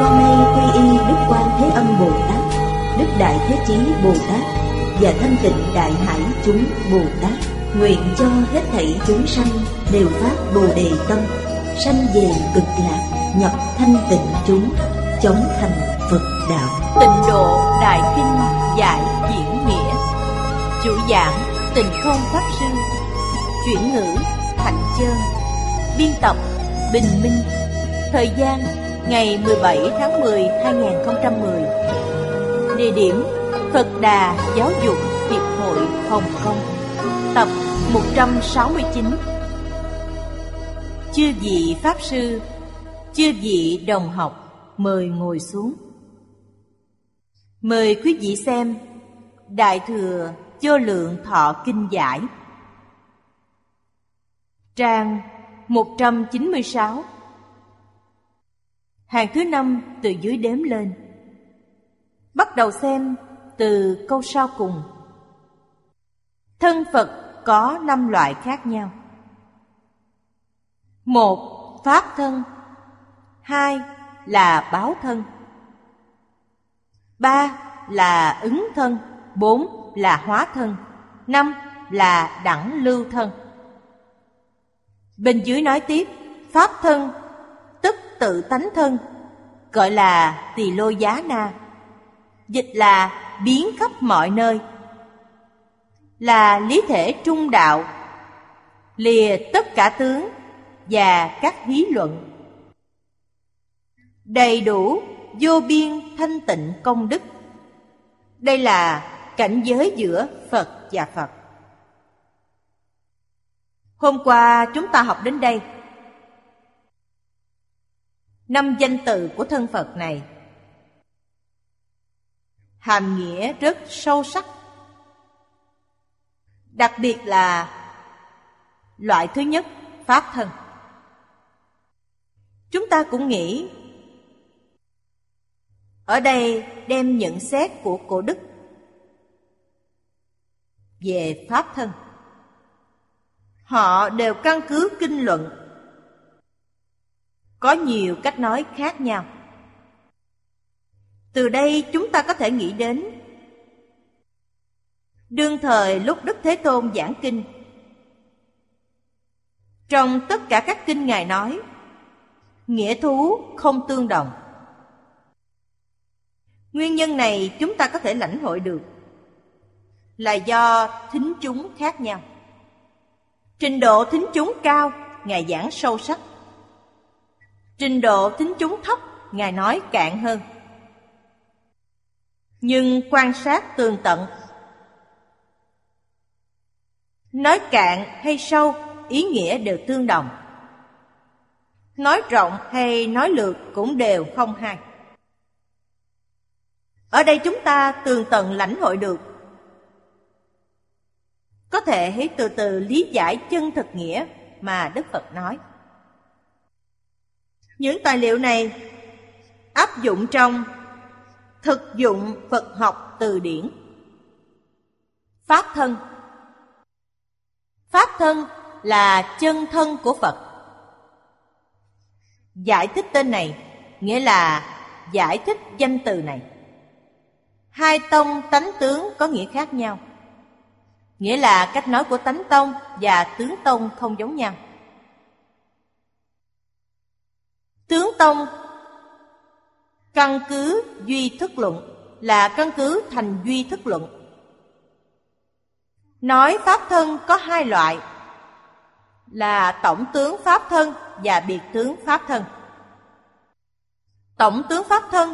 Con nay quy y Đức Quan Thế Âm Bồ Tát, Đức Đại Thế Chí Bồ Tát và Thanh Tịnh Đại Hải chúng Bồ Tát, nguyện cho hết thảy chúng sanh đều phát Bồ đề tâm, sanh về cực lạc, nhập thanh tịnh chúng, chống thành Phật đạo. Tịnh độ Đại Kinh Giải Diễn Nghĩa. Chủ giảng Tịnh Không Pháp Sư. Chuyển ngữ Thạnh Chơn. Biên tập Bình Minh. Thời gian ngày 17 tháng 10 2010 Địa điểm Phật Đà Giáo dục Hiệp hội Hồng Kông. Tập 169 Chư vị Pháp Sư, Chư vị đồng học, Mời ngồi xuống. Mời quý vị xem Đại Thừa Vô Lượng Thọ Kinh Giải. Trang 196 Hàng thứ năm từ dưới đếm lên. Bắt đầu xem từ câu sau cùng. Thân Phật có năm loại khác nhau. Một Pháp thân. Hai là báo thân. Ba là ứng thân. Bốn là hóa thân. Năm là đẳng lưu thân. Bên dưới nói tiếp, Pháp thân, tự tánh thân, gọi là tỳ lô giá na. Dịch là biến khắp mọi nơi, là lý thể trung đạo, lìa tất cả tướng và các hí luận. Đầy đủ vô biên thanh tịnh công đức. Đây là cảnh giới giữa Phật và Phật. Hôm qua chúng ta học đến đây. Năm danh từ của thân Phật này hàm nghĩa rất sâu sắc. Đặc biệt là loại thứ nhất, pháp thân. Chúng ta cũng nghĩ ở đây đem nhận xét của cổ đức về pháp thân. Họ đều căn cứ kinh luận có nhiều cách nói khác nhau. Từ đây chúng ta có thể nghĩ đến Đương thời lúc Đức Thế Tôn giảng kinh. Trong tất cả các kinh Ngài nói Nghĩa thú không tương đồng. Nguyên nhân này chúng ta có thể lãnh hội được Là do thính chúng khác nhau. Trình độ thính chúng cao, Ngài giảng sâu sắc. Trình độ tính chúng thấp, Ngài nói cạn hơn. Nhưng quan sát tường tận Nói cạn hay sâu, ý nghĩa đều tương đồng. Nói rộng hay nói lược cũng đều không hay. Ở đây chúng ta tường tận lãnh hội được có thể hãy từ từ lý giải chân thực nghĩa mà Đức Phật nói. Những tài liệu này áp dụng trong thực dụng Phật học từ điển. Pháp thân Pháp thân là chân thân của Phật. Giải thích tên này nghĩa là giải thích danh từ này. Hai tông tánh tướng có nghĩa khác nhau. Nghĩa là cách nói của tánh tông và tướng tông không giống nhau. Tướng tông căn cứ duy thức luận là căn cứ thành duy thức luận. Nói pháp thân có hai loại, là tổng tướng pháp thân và biệt tướng pháp thân. Tổng tướng pháp thân,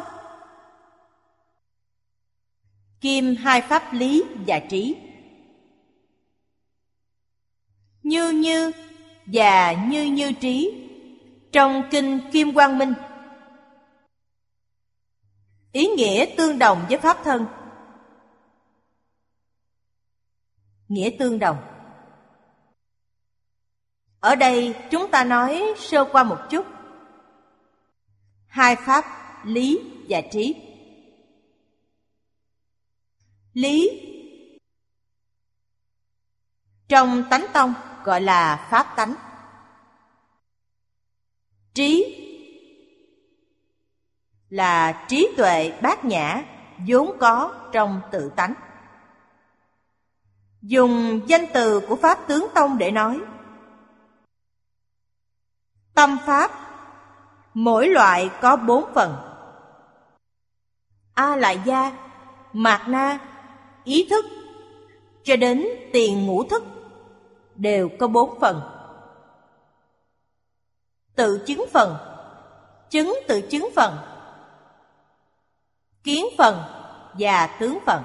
kim hai pháp lý và trí như như và như như trí trong kinh Kim Quang Minh. Ý nghĩa tương đồng với pháp thân. Nghĩa tương đồng. Ở đây chúng ta nói sơ qua một chút. Hai pháp, lý và trí. Lý Trong tánh tông gọi là pháp tánh. Trí là trí tuệ bát nhã vốn có trong tự tánh. Dùng danh từ của Pháp Tướng Tông để nói Tâm Pháp Mỗi loại có bốn phần A lại gia, mạt na, ý thức Cho đến tiền ngũ thức Đều có bốn phần Tự chứng phần. Chứng tự chứng phần. Kiến phần và tướng phần.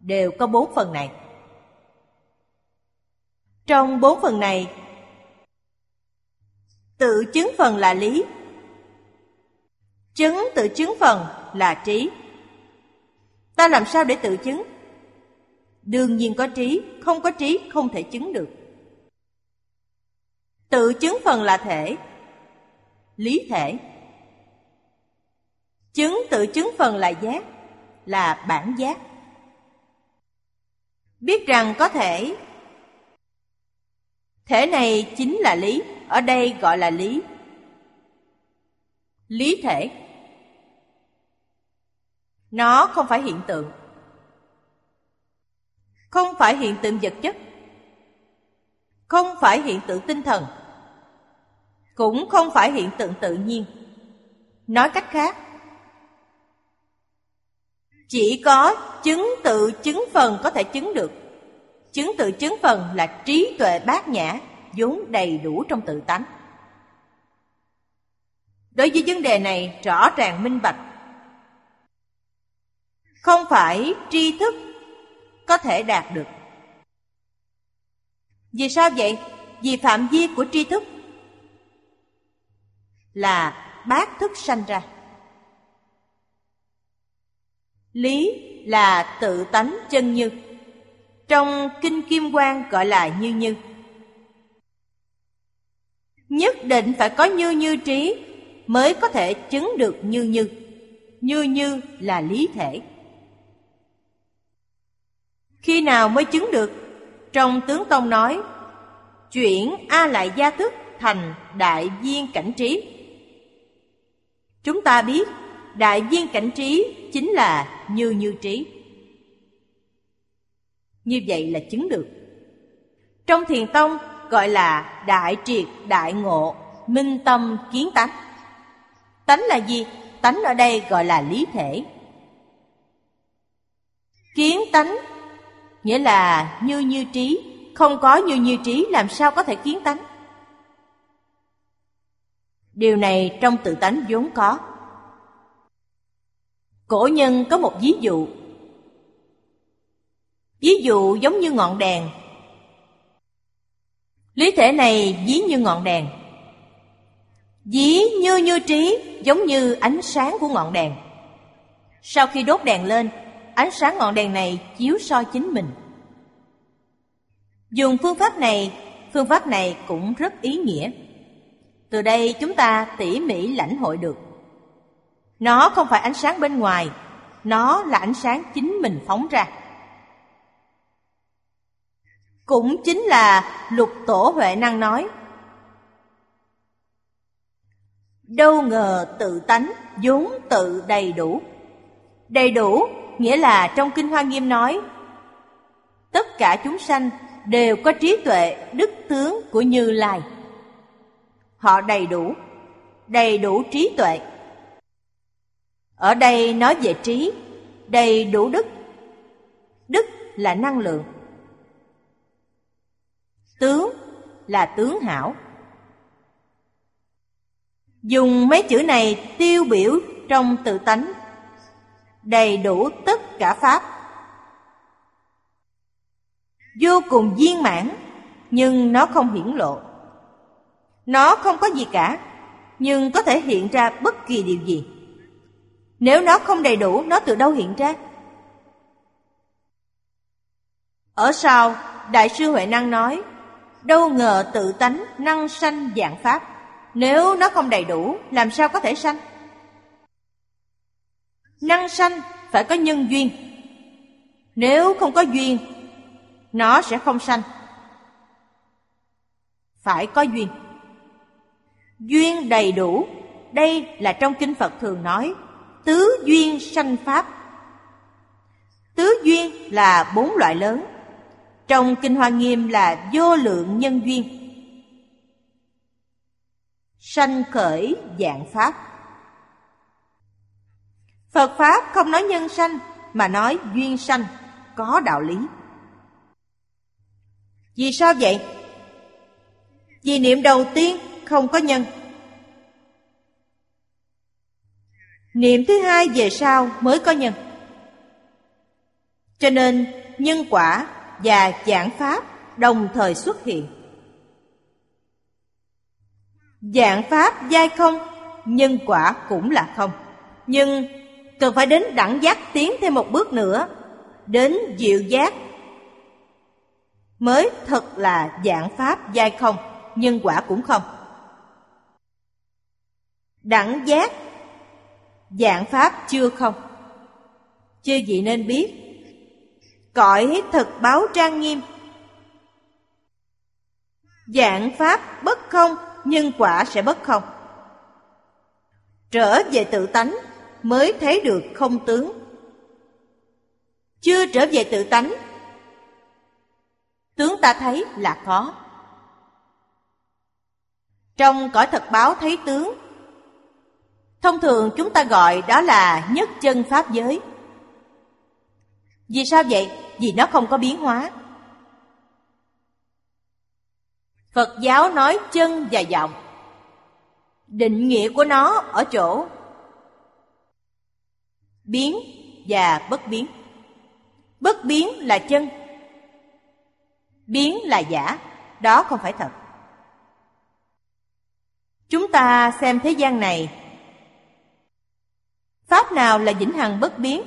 Đều có bốn phần này. Trong bốn phần này, tự chứng phần là lý. Chứng tự chứng phần là trí. Ta làm sao để tự chứng? Đương nhiên có trí, không có trí không thể chứng được tự chứng phần là thể lý thể Chứng tự chứng phần là giác, là bản giác. Biết rằng có thể Thể này chính là lý, ở đây gọi là lý. Lý thể. Nó không phải hiện tượng. Không phải hiện tượng vật chất. Không phải hiện tượng tinh thần. Cũng không phải hiện tượng tự nhiên. Nói cách khác, chỉ có chứng tự chứng phần có thể chứng được Chứng tự chứng phần là trí tuệ bát nhã vốn đầy đủ trong tự tánh Đối với vấn đề này rõ ràng minh bạch Không phải tri thức có thể đạt được vì sao vậy? Vì phạm vi của tri thức. Là bát thức sanh ra. Lý là tự tánh chân như. Trong Kinh Kim Quang gọi là như như. Nhất định phải có như như trí Mới có thể chứng được như như. Như như là lý thể. Khi nào mới chứng được? Trong tướng Tông nói, Chuyển A lại gia thức thành đại viên cảnh trí. Chúng ta biết, đại viên cảnh trí chính là như như trí. Như vậy là chứng được. Trong thiền tông gọi là đại triệt đại ngộ minh tâm kiến tánh. Tánh là gì? Tánh ở đây gọi là lý thể. Kiến tánh nghĩa là như như trí, không có như như trí làm sao có thể kiến tánh? Điều này trong tự tánh vốn có. Cổ nhân có một ví dụ. Ví dụ giống như ngọn đèn. Lý thể này ví như ngọn đèn. Ví như như trí giống như ánh sáng của ngọn đèn. Sau khi đốt đèn lên Ánh sáng ngọn đèn này chiếu soi chính mình. Dùng phương pháp này, Phương pháp này cũng rất ý nghĩa. Từ đây chúng ta tỉ mỉ lãnh hội được. Nó không phải ánh sáng bên ngoài, Nó là ánh sáng chính mình phóng ra. Cũng chính là lục tổ Huệ năng nói, Đâu ngờ tự tánh vốn tự đầy đủ. Đầy đủ nghĩa là trong Kinh Hoa Nghiêm nói Tất cả chúng sanh đều có trí tuệ đức tướng của Như Lai Họ đầy đủ Đầy đủ trí tuệ ở đây nói về trí, đầy đủ đức. Đức là năng lượng. Tướng là tướng hảo. Dùng mấy chữ này tiêu biểu trong tự tánh, đầy đủ tất cả pháp. Vô cùng viên mãn, nhưng nó không hiển lộ. Nó không có gì cả, nhưng có thể hiện ra bất kỳ điều gì Nếu nó không đầy đủ, nó từ đâu hiện ra? Ở sau, Đại sư Huệ Năng nói, đâu ngờ tự tánh năng sanh dạng Pháp. Nếu nó không đầy đủ, làm sao có thể sanh? Năng sanh phải có nhân duyên. Nếu không có duyên, nó sẽ không sanh. Phải có duyên. Duyên đầy đủ, đây là trong kinh Phật thường nói, tứ duyên sanh Pháp. Tứ duyên là bốn loại lớn, trong Kinh Hoa Nghiêm là vô lượng nhân duyên. Sanh khởi dạng Pháp Phật Pháp không nói nhân sanh mà nói duyên sanh, có đạo lý. Vì sao vậy? Vì niệm đầu tiên không có nhân. Niệm thứ hai về sau mới có nhân. Cho nên nhân quả và giảng pháp đồng thời xuất hiện. Dạng pháp giai không, nhân quả cũng là không. Nhưng cần phải đến đẳng giác tiến thêm một bước nữa, đến diệu giác. Mới thật là dạng pháp giai không, nhân quả cũng không. Đẳng giác. Dạng pháp chưa không. Chư vị nên biết. Cõi thực báo trang nghiêm. Dạng pháp bất không nhân quả sẽ bất không. Trở về tự tánh mới thấy được không tướng. Chưa trở về tự tánh, tướng ta thấy là có. Trong cõi thật báo thấy tướng, thông thường chúng ta gọi đó là nhất chân pháp giới. Vì sao vậy? Vì nó không có biến hóa. Phật giáo nói chân và vọng định nghĩa của nó ở chỗ biến và bất biến. Bất biến là chân, biến là giả. Đó không phải thật. Chúng ta xem thế gian này. Pháp nào là vĩnh hằng bất biến?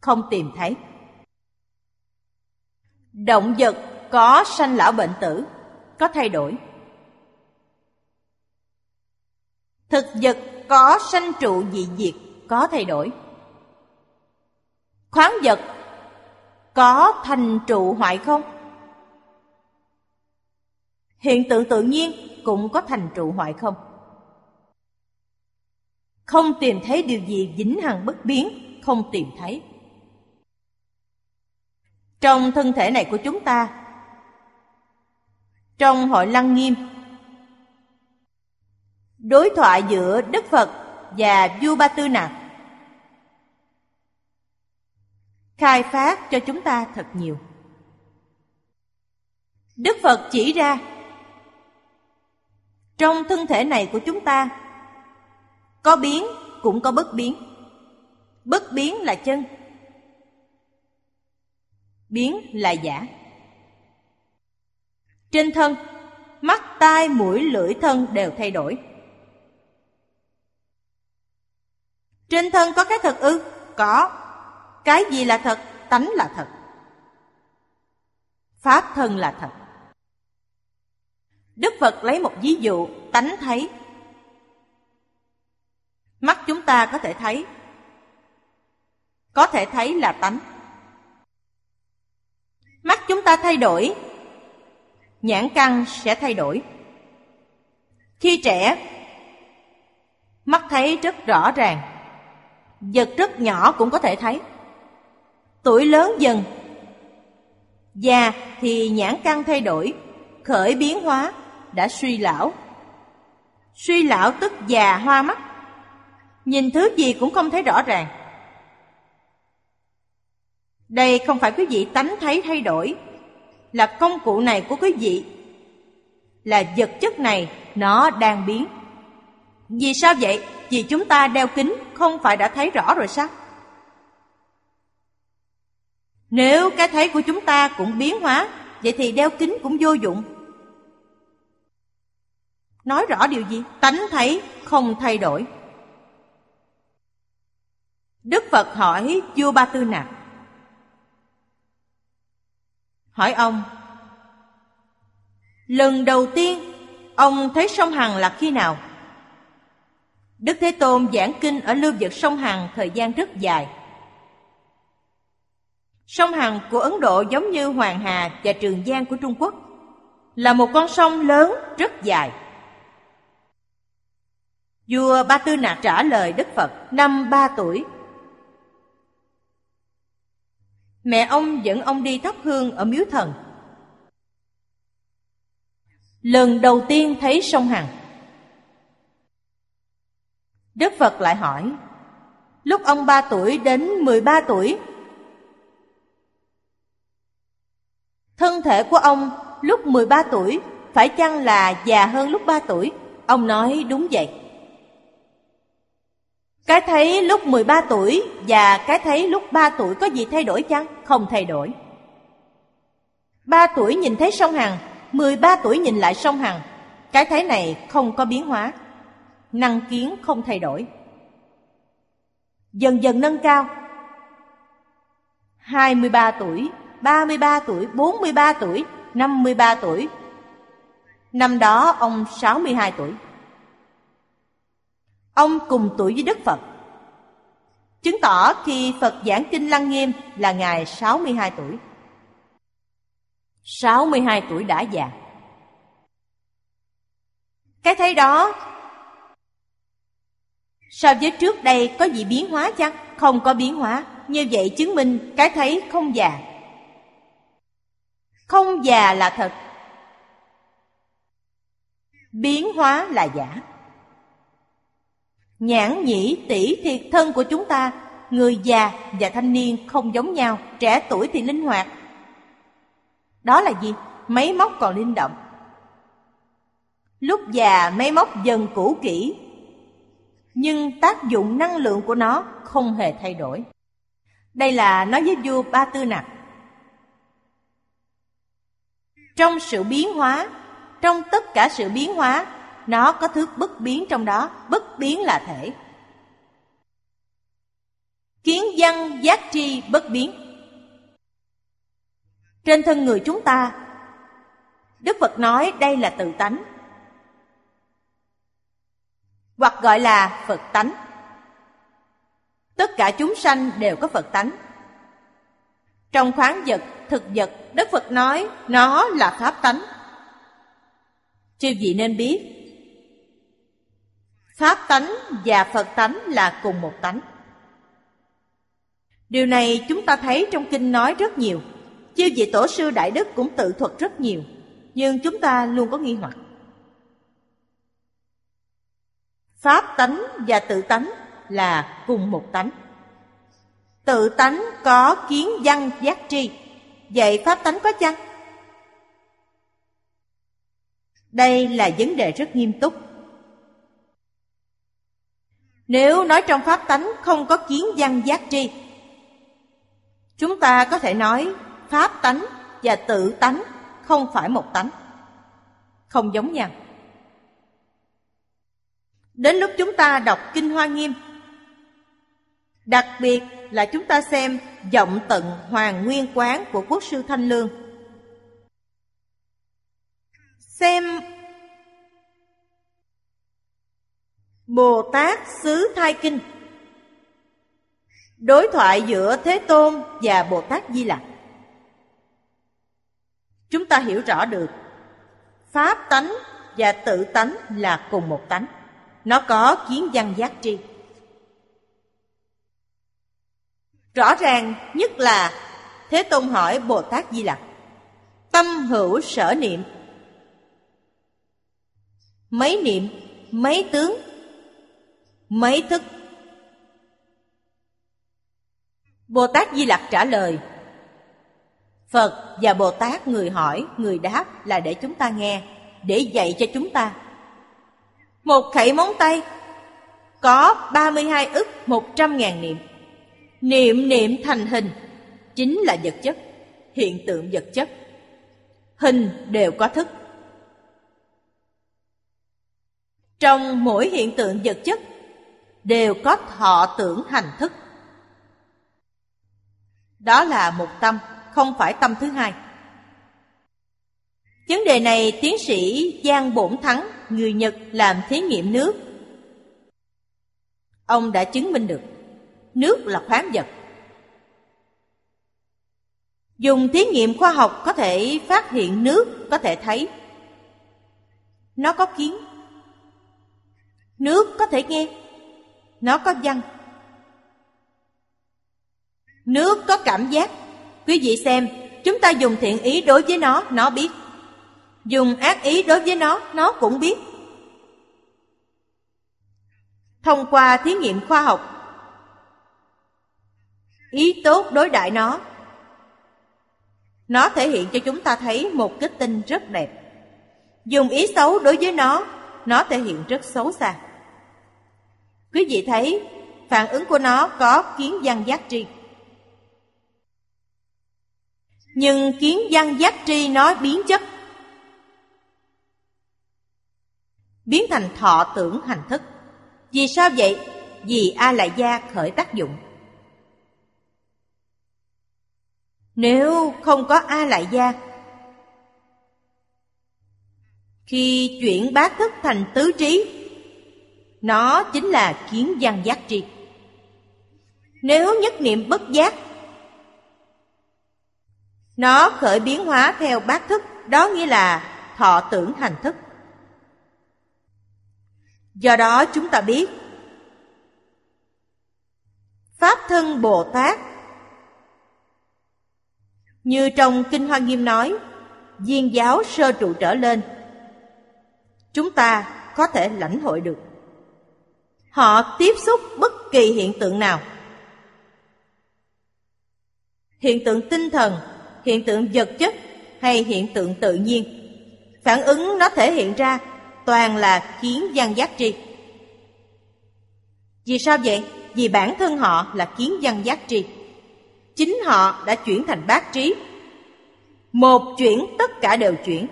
Không tìm thấy. Động vật có sanh lão bệnh tử, có thay đổi. Thực vật có sanh trụ dị diệt, có thay đổi. Khoáng vật có thành trụ hoại không? Hiện tượng tự nhiên cũng có thành trụ hoại không? Không tìm thấy điều gì vĩnh hằng bất biến, không tìm thấy. Trong thân thể này của chúng ta, trong hội lăng nghiêm đối thoại giữa đức phật và vua ba tư nặc khai phát cho chúng ta thật nhiều. Đức phật chỉ ra, trong thân thể này của chúng ta, có biến cũng có bất biến. Bất biến là chân, biến là giả. Trên thân, mắt, tai, mũi, lưỡi, thân đều thay đổi. Trên thân có cái thật ư? Có. Cái gì là thật? Tánh là thật. Pháp thân là thật. Đức phật lấy một ví dụ, tánh thấy. Mắt chúng ta có thể thấy. Có thể thấy là tánh. Mắt chúng ta thay đổi, Nhãn căn sẽ thay đổi. Khi trẻ, Mắt thấy rất rõ ràng. Vật rất nhỏ cũng có thể thấy. Tuổi lớn dần. Già thì nhãn căn thay đổi, Khởi biến hóa, Đã suy lão. Suy lão tức già hoa mắt. Nhìn thứ gì cũng không thấy rõ ràng. Đây không phải quý vị tánh thấy thay đổi, Là công cụ này của quý vị. Là vật chất này, Nó đang biến. Vì sao vậy? Vì chúng ta đeo kính, Không phải đã thấy rõ rồi sao? Nếu cái thấy của chúng ta cũng biến hóa, Vậy thì đeo kính cũng vô dụng Nói rõ điều gì? Tánh thấy không thay đổi Đức Phật hỏi vua Ba Tư Nặc Hỏi ông, Lần đầu tiên, ông thấy sông Hằng là khi nào? Đức Thế Tôn giảng kinh ở lưu vực sông Hằng thời gian rất dài. Sông Hằng của Ấn Độ giống như Hoàng Hà và Trường Giang của Trung Quốc, là một con sông lớn rất dài. Vua Ba Tư Nạc trả lời Đức Phật năm ba tuổi. Mẹ ông dẫn ông đi thắp hương ở miếu thần. Lần đầu tiên thấy sông Hằng. Đức Phật lại hỏi, lúc ông 3 tuổi đến mười ba tuổi, thân thể của ông lúc mười ba tuổi phải chăng là già hơn lúc 3 tuổi? Ông nói đúng vậy. Cái thấy lúc 13 tuổi và cái thấy lúc 3 tuổi có gì thay đổi chăng? Không thay đổi. 3 tuổi nhìn thấy sông Hằng, 13 tuổi nhìn lại sông Hằng. Cái thấy này không có biến hóa. Năng kiến không thay đổi. Dần dần nâng cao. 23 tuổi, 33 tuổi, 43 tuổi, 53 tuổi. Năm đó ông 62 tuổi. Ông cùng tuổi với Đức Phật. Chứng tỏ khi Phật giảng kinh Lăng Nghiêm là Ngài 62 tuổi. 62 tuổi đã già. Cái thấy đó So với trước đây có gì biến hóa chăng? Không có biến hóa. Như vậy chứng minh cái thấy không già. Không già là thật. Biến hóa là giả. Nhãn nhĩ tỷ thiệt thân của chúng ta, Người già và thanh niên không giống nhau, Trẻ tuổi thì linh hoạt Đó là gì? Máy móc còn linh động Lúc già, máy móc dần cũ kỹ nhưng tác dụng năng lượng của nó không hề thay đổi. Đây là nói với vua Ba Tư Nặc. Trong sự biến hóa, Trong tất cả sự biến hóa, nó có thứ bất biến trong đó. Bất biến là thể. Kiến văn giác tri bất biến. Trên thân người chúng ta, đức phật nói đây là tự tánh hoặc gọi là phật tánh tất cả chúng sanh đều có phật tánh trong khoáng vật, thực vật, đức phật nói nó là pháp tánh chư vị nên biết, Pháp tánh và Phật tánh là cùng một tánh. Điều này chúng ta thấy trong kinh nói rất nhiều. Chư vị tổ sư Đại Đức cũng tự thuật rất nhiều. Nhưng chúng ta luôn có nghi hoặc. Pháp tánh và tự tánh là cùng một tánh. Tự tánh có kiến văn giác tri. Vậy pháp tánh có chăng? Đây là vấn đề rất nghiêm túc nếu nói trong pháp tánh không có kiến văn giác tri, Chúng ta có thể nói pháp tánh và tự tánh không phải một tánh Không giống nhau Đến lúc chúng ta đọc Kinh Hoa Nghiêm, Đặc biệt là chúng ta xem Giọng tận Hoàng Nguyên Quán của Quốc sư Thanh Lương. Xem Bồ Tát Xứ Thai Kinh, Đối thoại giữa Thế Tôn và Bồ Tát Di Lặc. Chúng ta hiểu rõ được, Pháp tánh và tự tánh là cùng một tánh. Nó có kiến văn giác tri. Rõ ràng nhất là Thế Tôn hỏi Bồ Tát Di Lặc Tâm hữu sở niệm? Mấy niệm, mấy tướng mấy thức? Bồ tát di lặc trả lời phật và bồ tát người hỏi người đáp là để chúng ta nghe để dạy cho chúng ta một khẩy móng tay có 32 ức một trăm ngàn niệm. Niệm niệm thành hình chính là vật chất hiện tượng vật chất. Hình đều có thức. Trong mỗi hiện tượng vật chất đều có thọ tưởng hành thức. Đó là một tâm, không phải tâm thứ hai. Vấn đề này tiến sĩ Giang Bổn Thắng, người Nhật làm thí nghiệm nước. Ông đã chứng minh được nước là khoáng vật. Dùng thí nghiệm khoa học có thể phát hiện nước, có thể thấy. Nó có kiến. Nước có thể nghe. Nó có văn. Nước có cảm giác. Quý vị xem, chúng ta dùng thiện ý đối với nó, nó biết. Dùng ác ý đối với nó, nó cũng biết. Thông qua thí nghiệm khoa học, ý tốt đối đại nó, nó thể hiện cho chúng ta thấy một kết tinh rất đẹp. Dùng ý xấu đối với nó, nó thể hiện rất xấu xa. Quý vị thấy, phản ứng của nó có kiến văn giác tri. Nhưng kiến văn giác tri nó biến chất biến thành thọ tưởng hành thức. Vì sao vậy? Vì A Lại Gia khởi tác dụng. Nếu không có A Lại Gia, khi chuyển bát thức thành tứ trí, nó chính là kiến văn giác tri. Nếu nhất niệm bất giác, nó khởi biến hóa theo bát thức, đó nghĩa là thọ tưởng hành thức. Do đó chúng ta biết. Pháp thân Bồ Tát. Như trong Kinh Hoa Nghiêm nói Viên giáo sơ trụ trở lên. Chúng ta có thể lãnh hội được. Họ tiếp xúc bất kỳ hiện tượng nào. Hiện tượng tinh thần, hiện tượng vật chất hay hiện tượng tự nhiên. Phản ứng nó thể hiện ra toàn là kiến văn giác tri. Vì sao vậy? Vì bản thân họ là kiến văn giác tri. Chính họ đã chuyển thành bát trí. Một chuyển tất cả đều chuyển.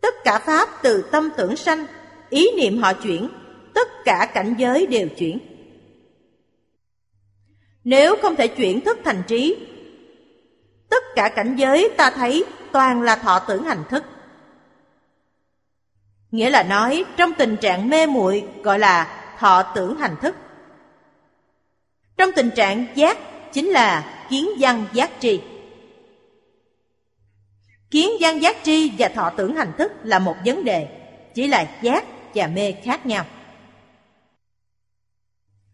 Tất cả pháp từ tâm tưởng sanh, ý niệm họ chuyển, tất cả cảnh giới đều chuyển. Nếu không thể chuyển thức thành trí, tất cả cảnh giới ta thấy toàn là thọ tưởng hành thức. Nghĩa là nói trong tình trạng mê muội gọi là thọ tưởng hành thức. Trong tình trạng giác chính là kiến văn giác tri. Kiến văn giác tri và thọ tưởng hành thức là một vấn đề, chỉ là giác và mê khác nhau.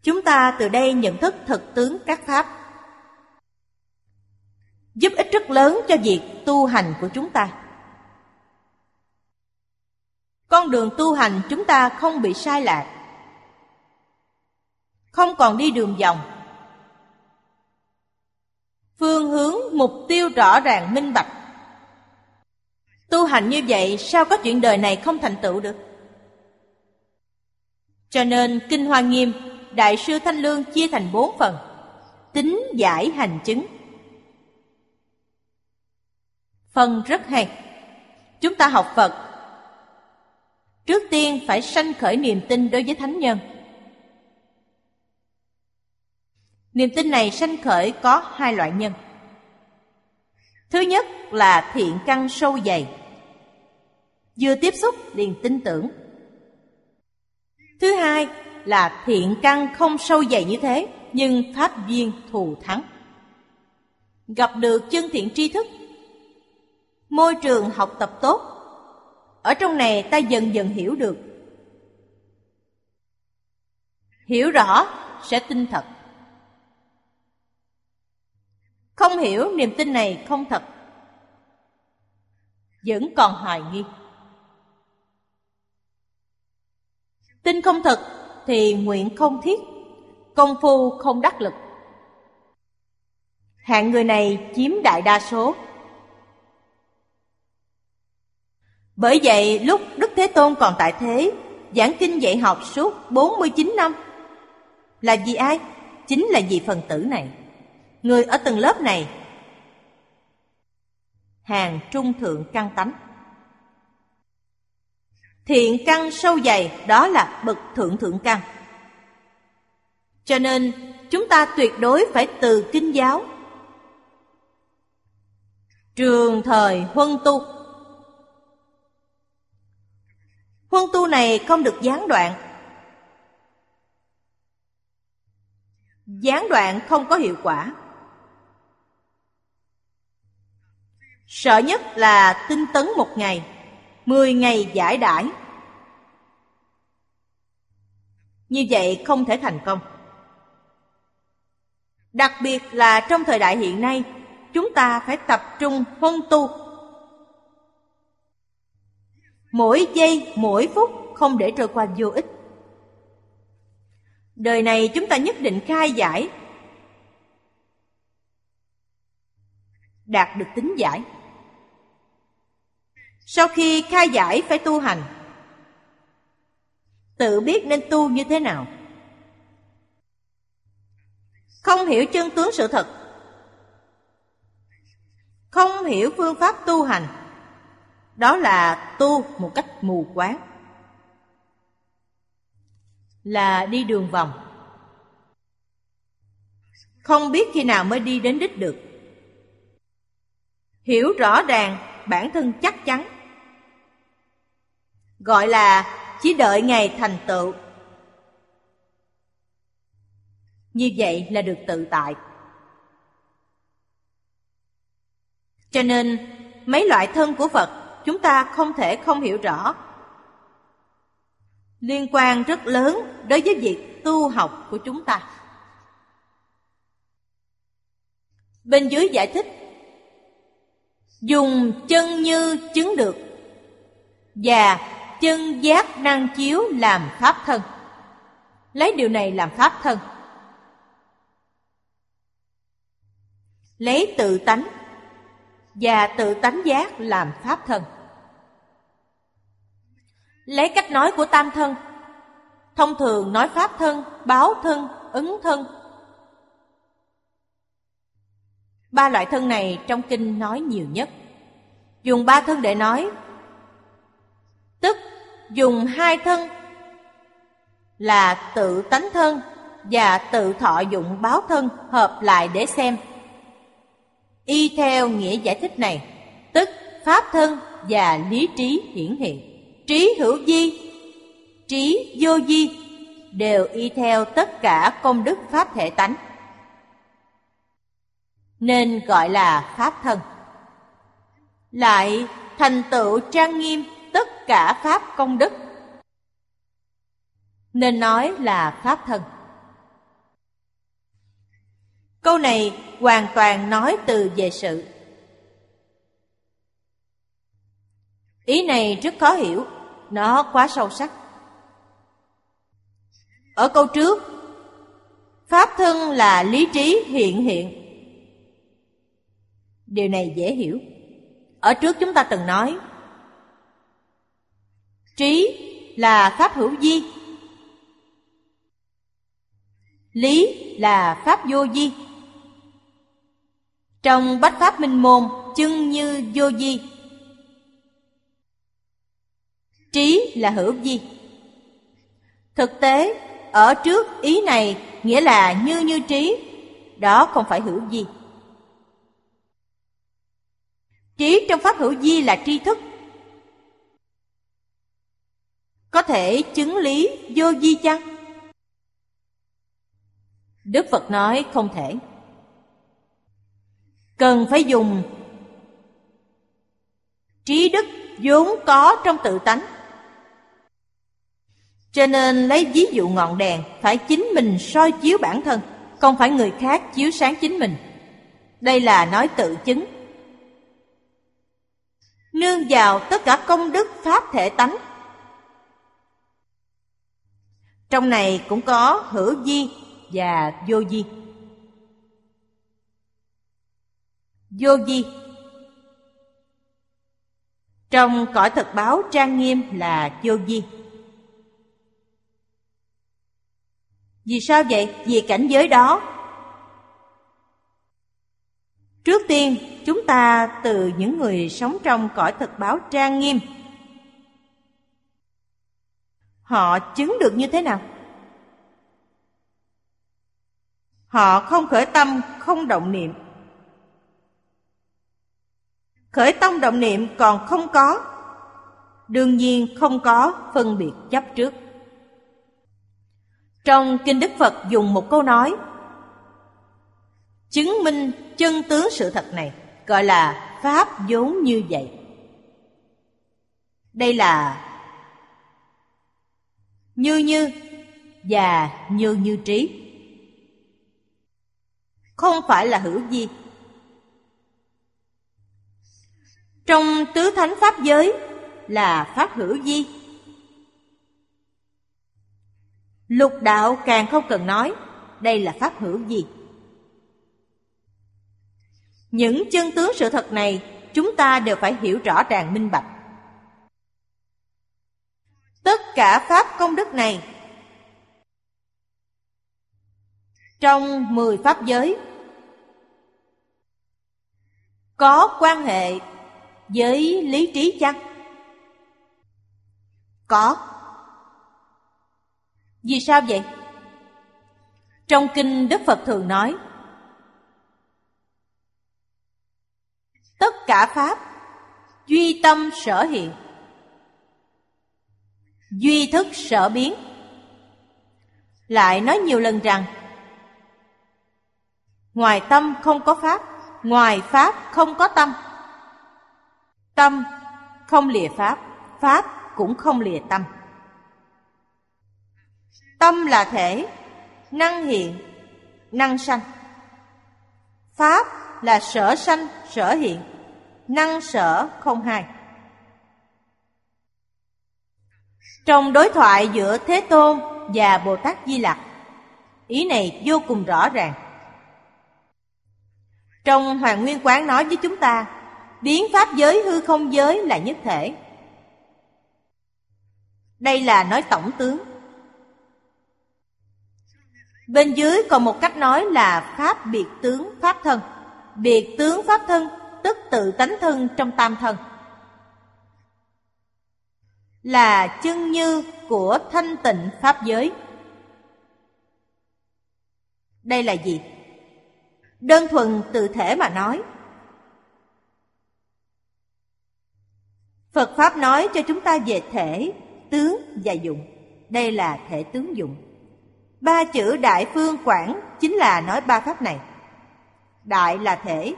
Chúng ta từ đây nhận thức thực tướng các pháp giúp ích rất lớn cho việc tu hành của chúng ta. Con đường tu hành chúng ta không bị sai lạc, Không còn đi đường vòng. Phương hướng, mục tiêu rõ ràng, minh bạch. Tu hành như vậy, sao có chuyện đời này không thành tựu được? Cho nên Kinh Hoa Nghiêm, Đại sư Thanh Lương chia thành bốn phần, Tính giải hành chứng. Phần rất hay. Chúng ta học Phật Trước tiên phải sanh khởi niềm tin đối với thánh nhân. Niềm tin này sanh khởi có hai loại nhân. Thứ nhất là thiện căn sâu dày. Vừa tiếp xúc liền tin tưởng. Thứ hai là thiện căn không sâu dày như thế, nhưng pháp duyên thù thắng. Gặp được chân thiện tri thức, môi trường học tập tốt, ở trong này ta dần dần hiểu được. Hiểu rõ sẽ tin thật. Không hiểu niềm tin này không thật. Vẫn còn hoài nghi. Tin không thật thì nguyện không thiết. Công phu không đắc lực. Hạng người này chiếm đại đa số. Bởi vậy, lúc Đức Thế Tôn còn tại thế, Giảng kinh dạy học suốt 49 năm, Là vì ai? Chính là vì phần tử này Người ở từng lớp này, Hàng trung thượng căn tánh Thiện căn sâu dày, đó là bậc thượng thượng căn Cho nên, chúng ta tuyệt đối phải từ kinh giáo. Trường thời huân tu Huân tu này không được gián đoạn. Gián đoạn không có hiệu quả. Sợ nhất là tinh tấn một ngày, mười ngày giải đãi. Như vậy không thể thành công. Đặc biệt là trong thời đại hiện nay, chúng ta phải tập trung huân tu. Mỗi giây, mỗi phút không để trôi qua vô ích. Đời này chúng ta nhất định khai giải, đạt được tính giải. Sau khi khai giải phải tu hành, tự biết nên tu như thế nào. Không hiểu chân tướng sự thật, không hiểu phương pháp tu hành, đó là tu một cách mù quáng. Là đi đường vòng. Không biết khi nào mới đi đến đích được. Hiểu rõ ràng bản thân chắc chắn. Gọi là chỉ đợi ngày thành tựu. Như vậy là được tự tại. Cho nên, mấy loại thân của phật chúng ta không thể không hiểu rõ. Liên quan rất lớn đối với việc tu học của chúng ta. Bên dưới giải thích, dùng chân như chứng được và chân giác năng chiếu làm pháp thân. Lấy điều này làm pháp thân. Lấy tự tánh và tự tánh giác làm pháp thân. Lấy cách nói của tam thân. Thông thường nói pháp thân, báo thân, ứng thân. Ba loại thân này trong kinh nói nhiều nhất. Dùng ba thân để nói. Tức dùng hai thân Là tự tánh thân và tự thọ dụng báo thân hợp lại để xem. Y theo nghĩa giải thích này, Tức pháp thân và lý trí hiển hiện. Trí hữu di, trí vô di đều y theo tất cả công đức pháp thể tánh, nên gọi là pháp thân. Lại thành tựu trang nghiêm tất cả pháp công đức, nên nói là pháp thân câu này hoàn toàn nói từ về sự. Ý này rất khó hiểu, nó quá sâu sắc. Ở câu trước, pháp thân là lý trí hiện hiện. Điều này dễ hiểu. Ở trước chúng ta từng nói, trí là pháp hữu di lý là pháp vô di trong bách pháp minh môn chân như vô di. Trí là hữu di thực tế, ở trước ý này, nghĩa là như như trí, đó không phải hữu di trí trong pháp hữu di là tri thức. Có thể chứng lý vô di chăng? Đức phật nói không thể cần phải dùng trí đức vốn có trong tự tánh cho nên lấy ví dụ ngọn đèn phải chính mình soi chiếu bản thân, không phải người khác chiếu sáng chính mình. Đây là nói tự chứng. Nương vào tất cả công đức pháp thể tánh. Trong này cũng có hữu di và vô di. Vô di Trong cõi thực báo trang nghiêm là vô di. Vì sao vậy? Vì cảnh giới đó Trước tiên, chúng ta từ những người sống trong cõi thực báo trang nghiêm Họ chứng được như thế nào? Họ không khởi tâm, không động niệm. Khởi tâm động niệm còn không có, đương nhiên không có phân biệt chấp trước. Trong Kinh Đức Phật dùng một câu nói Chứng minh chân tướng sự thật này Gọi là Pháp vốn như vậy. Đây là Như như Và như như trí. Không phải là hữu di Trong tứ thánh Pháp giới Là Pháp hữu di Lục đạo càng không cần nói, đây là pháp hữu gì. Những chân tướng sự thật này chúng ta đều phải hiểu rõ ràng minh bạch. Tất cả pháp công đức này trong mười pháp giới có quan hệ với lý trí chăng? Có. Vì sao vậy? Trong kinh Đức Phật thường nói, Tất cả Pháp Duy tâm sở hiện, Duy thức sở biến Lại nói nhiều lần rằng, Ngoài tâm không có Pháp, Ngoài Pháp không có tâm Tâm không lìa Pháp Pháp cũng không lìa tâm Tâm là thể, năng hiện, năng sanh. Pháp là sở sanh, sở hiện, năng sở không hai. Trong đối thoại giữa Thế Tôn và Bồ Tát Di Lặc, ý này vô cùng rõ ràng. Trong Hoàng Nguyên Quán nói với chúng ta, biến pháp giới, hư không giới là nhất thể. Đây là nói tổng tướng. Bên dưới còn một cách nói là pháp biệt tướng, pháp thân. Biệt tướng, pháp thân, tức tự tánh thân trong tam thân. Là chân như của thanh tịnh pháp giới. Đây là gì? Đơn thuần từ thể mà nói. Phật Pháp nói cho chúng ta về thể, tướng và dụng. Đây là thể tướng dụng. Ba chữ đại phương quảng chính là nói ba pháp này. Đại là thể.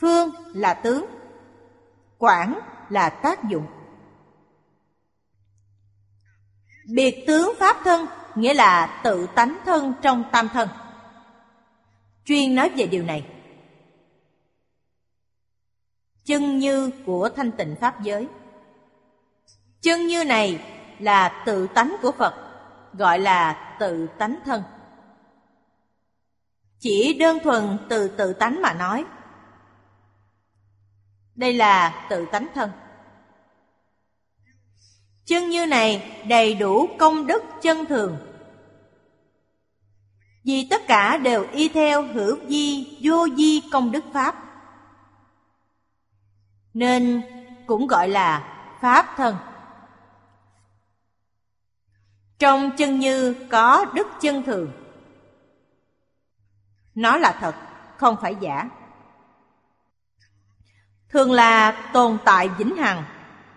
Phương là tướng. Quảng là tác dụng. Biệt tướng pháp thân nghĩa là tự tánh thân trong tam thân. Chuyên nói về điều này. Chân như của thanh tịnh pháp giới. Chân như này là tự tánh của Phật, gọi là tự tánh thân. Chỉ đơn thuần từ tự tánh mà nói. Đây là tự tánh thân. Chân như này đầy đủ công đức chân thường. Vì tất cả đều y theo hữu di, vô di công đức Pháp. Nên cũng gọi là Pháp thân. Trong chân như có đức chân thường. Nó là thật, không phải giả. Thường là tồn tại vĩnh hằng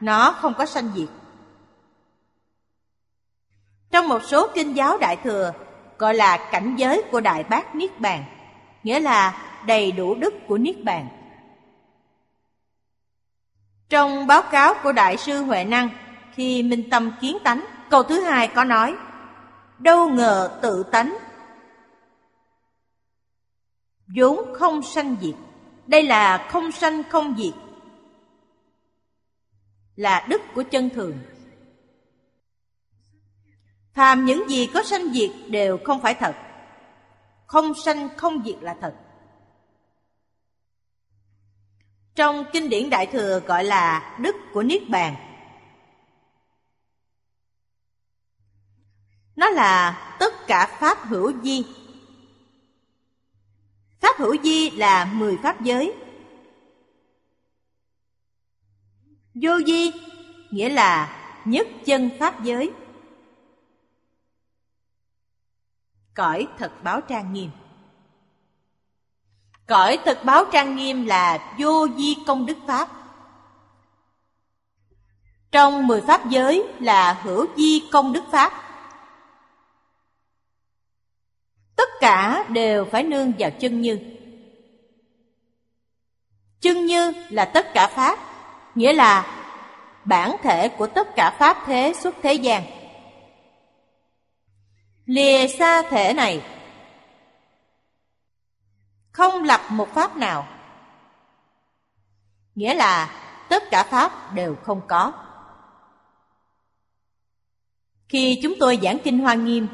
Nó không có sanh diệt. Trong một số kinh giáo Đại Thừa Gọi là cảnh giới của Đại Bác Niết Bàn Nghĩa là đầy đủ đức của Niết Bàn. Trong báo cáo của Đại sư Huệ Năng, Khi minh tâm kiến tánh, Câu thứ hai có nói, Đâu ngờ tự tánh. Vốn không sanh diệt, Đây là không sanh không diệt, Là đức của chân thường. Phàm những gì có sanh diệt đều không phải thật, Không sanh không diệt là thật. Trong kinh điển Đại Thừa gọi là đức của Niết Bàn Nó là tất cả pháp hữu di. Pháp hữu di là mười pháp giới. Vô di nghĩa là nhất chân pháp giới. Cõi thật báo trang nghiêm Cõi thực báo trang nghiêm là vô di công đức Pháp. Trong mười Pháp giới là hữu di công đức Pháp. Tất cả đều phải nương vào chân như. Chân như là tất cả Pháp, Nghĩa là bản thể của tất cả Pháp thế xuất thế gian. Lìa xa thể này không lập một Pháp nào. Nghĩa là tất cả Pháp đều không có. Khi chúng tôi giảng Kinh Hoa Nghiêm,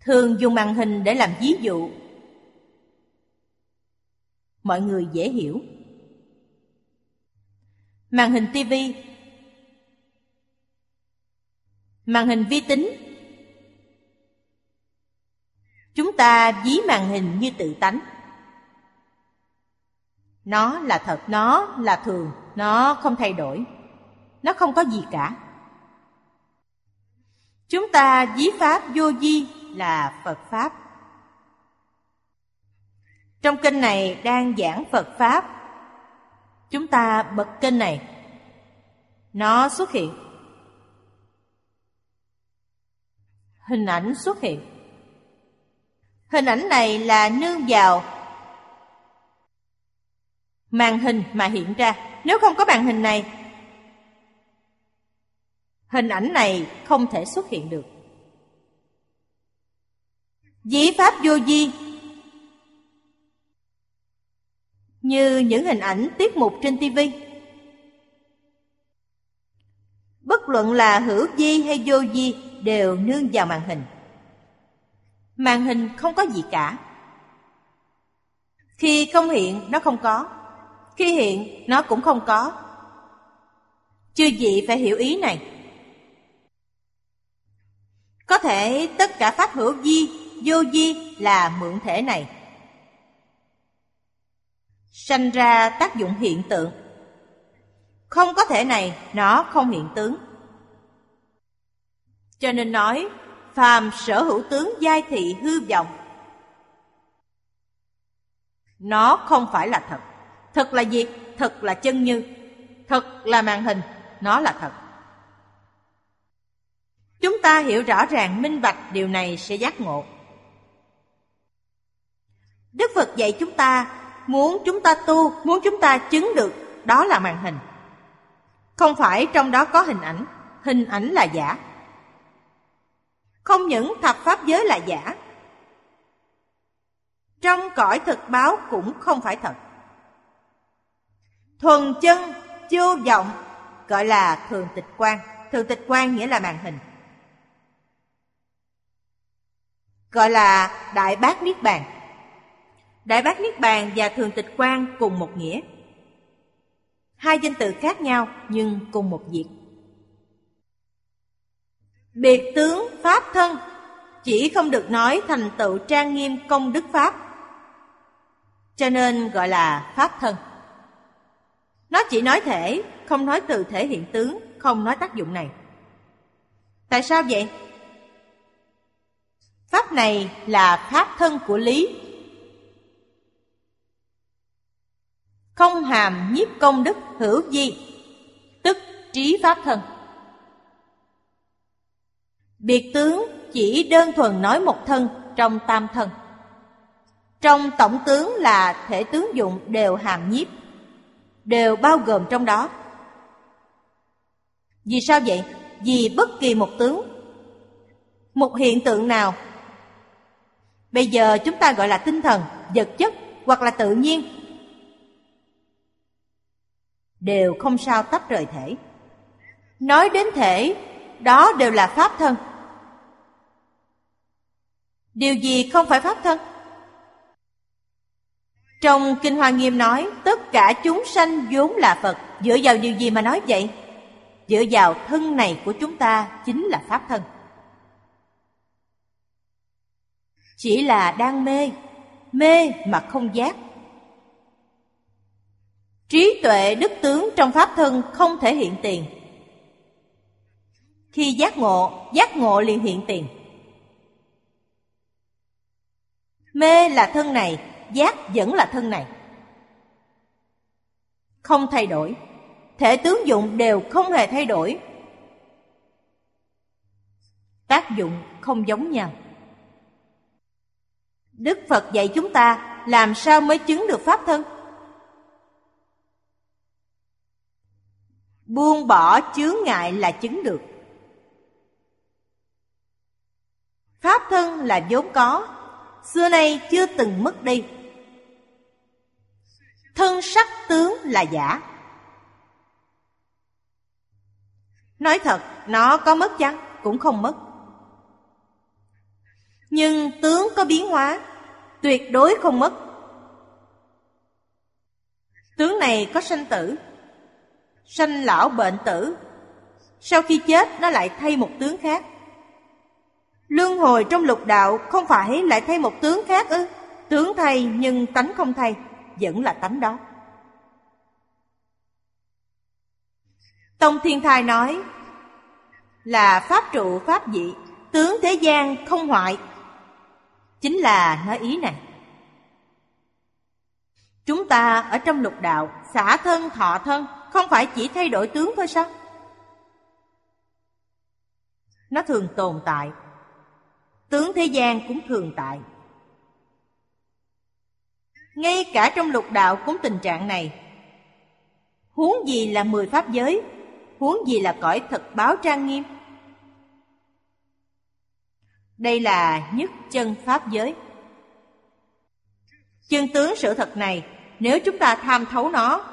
Thường dùng màn hình để làm ví dụ. Mọi người dễ hiểu. Màn hình tivi Màn hình vi tính. Chúng ta ví màn hình như tự tánh. Nó là thật, nó là thường, nó không thay đổi. Nó không có gì cả. Chúng ta ví Pháp vô di là Phật Pháp. Trong kinh này đang giảng Phật Pháp Chúng ta bật kênh này. Nó xuất hiện. Hình ảnh xuất hiện. Hình ảnh này là nương vào màn hình mà hiện ra. Nếu không có màn hình này, hình ảnh này không thể xuất hiện được. Dĩ pháp vô di như những hình ảnh tiết mục trên TV. Bất luận là hữu di hay vô di đều nương vào màn hình. Màn hình không có gì cả. Khi không hiện, nó không có. Khi hiện, nó cũng không có. Chư vị phải hiểu ý này. Có thể tất cả pháp hữu di, vô di là mượn thể này. Sanh ra tác dụng hiện tượng. Không có thể này, nó không hiện tướng. Cho nên nói phàm sở hữu tướng giai thị hư vọng. Nó không phải là thật. Thật là diệt thật là chân như. Thật là màn hình. Nó là thật. Chúng ta hiểu rõ ràng, minh bạch điều này sẽ giác ngộ. Đức phật dạy chúng ta, muốn chúng ta tu, muốn chúng ta chứng được, đó là màn hình. Không phải trong đó có hình ảnh. Hình ảnh là giả không những thập pháp giới là giả Trong cõi thực báo cũng không phải thật. Thuần chân, vô vọng Gọi là thường tịch quan Thường tịch quan nghĩa là màn hình Gọi là Đại Bác Niết Bàn. Đại Bác Niết Bàn và Thường Tịch Quan cùng một nghĩa. Hai danh từ khác nhau nhưng cùng một việc. Biệt tướng Pháp thân Chỉ không được nói thành tựu trang nghiêm công đức Pháp. Cho nên gọi là Pháp thân. Nó chỉ nói thể, không nói từ thể hiện tướng, không nói tác dụng này. Tại sao vậy? Pháp này là Pháp thân của lý. Không hàm nhiếp công đức hữu di Tức trí Pháp thân. Biệt tướng chỉ đơn thuần nói một thân trong tam thân. Trong tổng tướng là thể tướng dụng đều hàm nhiếp, đều bao gồm trong đó. Vì sao vậy? Vì bất kỳ một tướng, một hiện tượng nào, bây giờ chúng ta gọi là tinh thần, vật chất hoặc là tự nhiên, đều không sao tách rời thể. Nói đến thể, đó đều là pháp thân. Điều gì không phải pháp thân? Trong Kinh Hoa Nghiêm nói Tất cả chúng sanh vốn là Phật Dựa vào điều gì mà nói vậy? Dựa vào thân này của chúng ta Chính là Pháp thân Chỉ là đang mê Mê mà không giác Trí tuệ đức tướng trong Pháp thân không thể hiện tiền Khi giác ngộ, giác ngộ liền hiện tiền Mê là thân này, giác vẫn là thân này. Không thay đổi. Thể tướng dụng đều không hề thay đổi. Tác dụng không giống nhau. Đức Phật dạy chúng ta làm sao mới chứng được Pháp thân? Buông bỏ chướng ngại là chứng được. Pháp thân là vốn có, xưa nay chưa từng mất đi. Thân sắc tướng là giả. Nói thật, nó có mất chăng? Cũng không mất. Nhưng tướng có biến hóa, tuyệt đối không mất. Tướng này có sanh tử, sanh lão bệnh tử. Sau khi chết nó lại thay một tướng khác lương hồi trong lục đạo không phải lại thay một tướng khác ư? Tướng thay nhưng tánh không thay, vẫn là tánh đó. Tông Thiên Thai nói là pháp trụ pháp dị, tướng thế gian không hoại. Chính là nói ý này. Chúng ta ở trong lục đạo, xả thân thọ thân, không phải chỉ thay đổi tướng thôi sao? Nó thường tồn tại tướng thế gian cũng thường tại. Ngay cả trong lục đạo cũng tình trạng này. Huống gì là mười pháp giới, huống gì là cõi thật báo trang nghiêm. Đây là nhất chân pháp giới. Chân tướng sự thật này, nếu chúng ta tham thấu nó,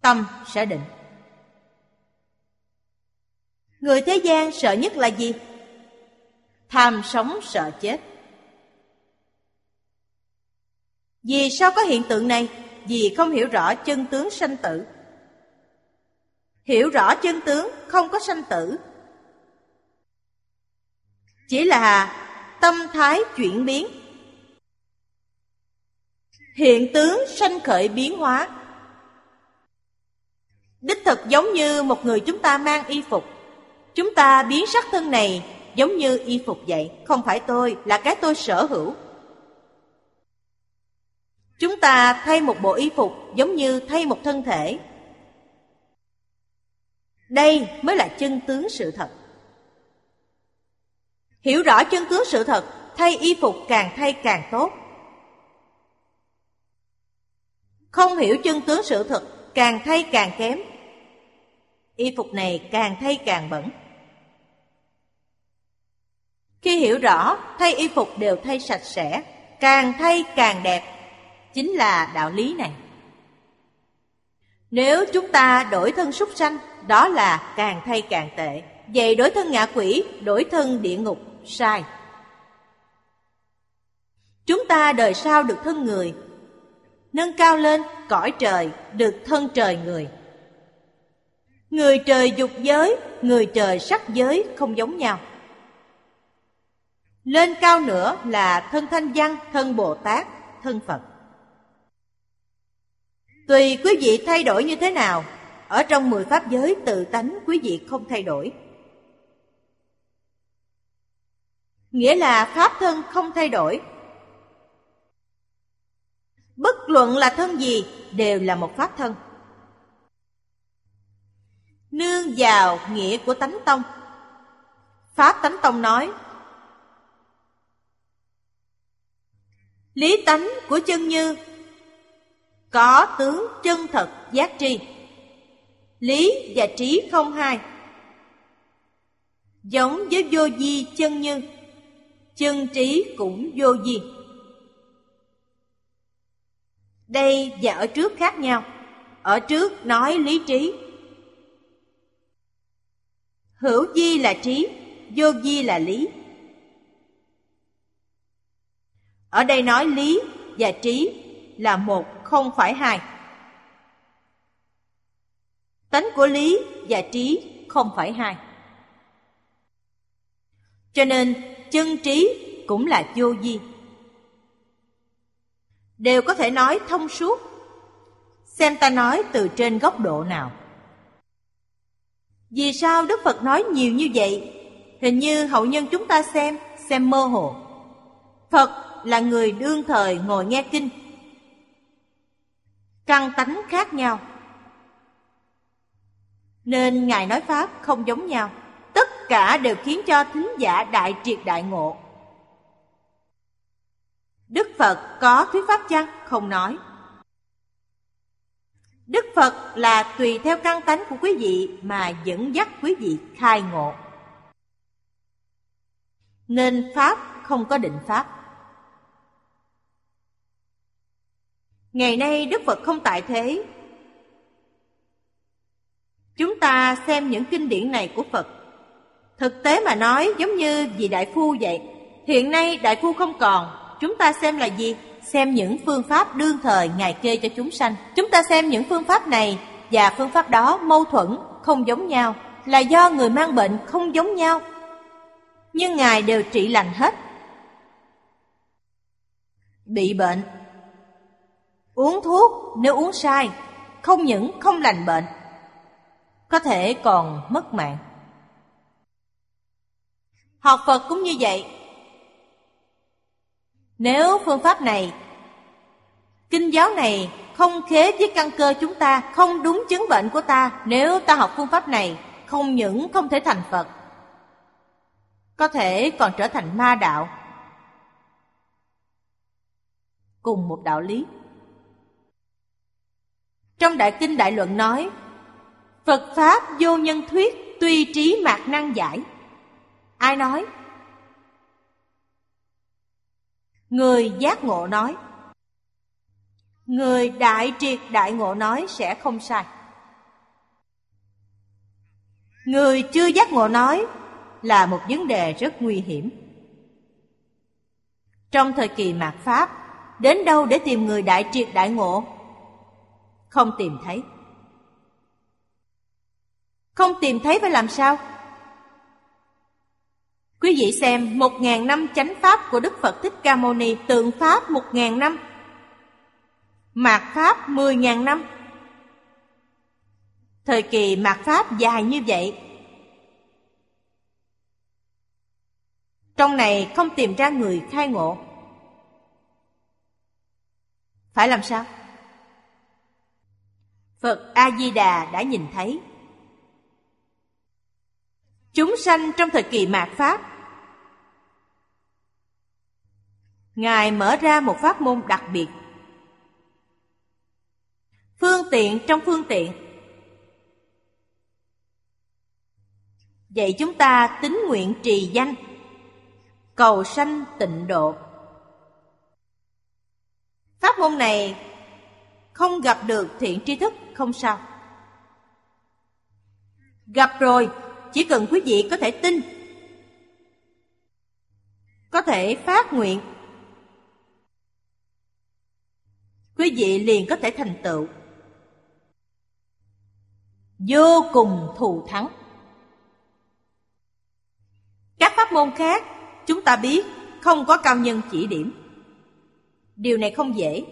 tâm sẽ định. Người thế gian sợ nhất là gì? Tham sống sợ chết. Vì sao có hiện tượng này? Vì không hiểu rõ chân tướng sanh tử. Hiểu rõ chân tướng, không có sanh tử. Chỉ là tâm thái chuyển biến. Hiện tướng sanh khởi biến hóa. Đích thực giống như một người chúng ta mang y phục. Chúng ta biến sắc thân này Giống như y phục vậy, không phải tôi, là cái tôi sở hữu. Chúng ta thay một bộ y phục giống như thay một thân thể. Đây mới là chân tướng sự thật. Hiểu rõ chân tướng sự thật, thay y phục càng thay càng tốt. Không hiểu chân tướng sự thật, càng thay càng kém. Y phục này càng thay càng bẩn. Khi hiểu rõ, thay y phục đều thay sạch sẽ, càng thay càng đẹp, chính là đạo lý này. Nếu chúng ta đổi thân súc sanh, đó là càng thay càng tệ. Vậy đổi thân ngạ quỷ, đổi thân địa ngục, sai. Chúng ta đời sau được thân người, nâng cao lên cõi trời, được thân trời người. Người trời dục giới, người trời sắc giới không giống nhau. Lên cao nữa là thân thanh văn, thân Bồ Tát, thân Phật. Tùy quý vị thay đổi như thế nào, ở trong mười pháp giới tự tánh quý vị không thay đổi. Nghĩa là pháp thân không thay đổi. Bất luận là thân gì đều là một pháp thân. Nương vào nghĩa của tánh tông. Pháp tánh tông nói Lý tánh của chân như. Có tướng chân thật giác tri. Lý và trí không hai. Giống với vô di chân như, Chân trí cũng vô di. Đây và ở trước khác nhau. Ở trước nói lý trí. Hữu di là trí, Vô di là lý. Ở đây nói lý và trí là một không phải hai. Tánh của lý và trí không phải hai. Cho nên chân trí cũng là vô di. Đều có thể nói thông suốt. Xem ta nói từ trên góc độ nào. Vì sao Đức Phật nói nhiều như vậy? Hình như hậu nhân chúng ta xem, xem mơ hồ. Phật là người đương thời ngồi nghe kinh Căn tánh khác nhau Nên Ngài nói Pháp không giống nhau Tất cả đều khiến cho thính giả đại triệt đại ngộ Đức Phật có thuyết pháp chăng? Không nói Đức Phật là tùy theo căn tánh của quý vị mà dẫn dắt quý vị khai ngộ. Nên Pháp không có định Pháp. Ngày nay Đức Phật không tại thế. Chúng ta xem những kinh điển này của Phật. Thực tế mà nói giống như vị Đại Phu vậy. Hiện nay Đại Phu không còn, chúng ta xem là gì? xem những phương pháp đương thời Ngài kê cho chúng sanh. Chúng ta xem những phương pháp này và phương pháp đó mâu thuẫn, không giống nhau, là do người mang bệnh không giống nhau. Nhưng Ngài đều trị lành hết. Bị bệnh Uống thuốc nếu uống sai, không những không lành bệnh, có thể còn mất mạng. Học Phật cũng như vậy, nếu phương pháp này, kinh giáo này không khế với căn cơ chúng ta, không đúng chứng bệnh của ta, nếu ta học phương pháp này, không những không thể thành Phật, có thể còn trở thành ma đạo. Cùng một đạo lý. Trong Đại Kinh Đại Luận nói, Phật Pháp vô nhân thuyết, tuy trí mạc năng giải. Ai nói? Người giác ngộ nói Người đại triệt đại ngộ nói sẽ không sai Người chưa giác ngộ nói là một vấn đề rất nguy hiểm Trong thời kỳ mạt Pháp Đến đâu để tìm người đại triệt đại ngộ không tìm thấy. Không tìm thấy phải làm sao? Quý vị xem, một ngàn năm chánh pháp của Đức Phật Thích Ca Mâu Ni, tượng pháp một ngàn năm, Mạt pháp mười ngàn năm. Thời kỳ mạt pháp dài như vậy. Trong này không tìm ra người khai ngộ. Phải làm sao? Phật A-di-đà đã nhìn thấy. Chúng sanh trong thời kỳ mạt Pháp. Ngài mở ra một pháp môn đặc biệt. Phương tiện trong phương tiện. Vậy chúng ta tính nguyện trì danh, Cầu sanh tịnh độ. Pháp môn này không gặp được thiện tri thức không sao. Gặp rồi, chỉ cần quý vị có thể tin, Có thể phát nguyện, Quý vị liền có thể thành tựu. Vô cùng thù thắng. Các pháp môn khác, Chúng ta biết không có cao nhân chỉ điểm. Điều này không dễ.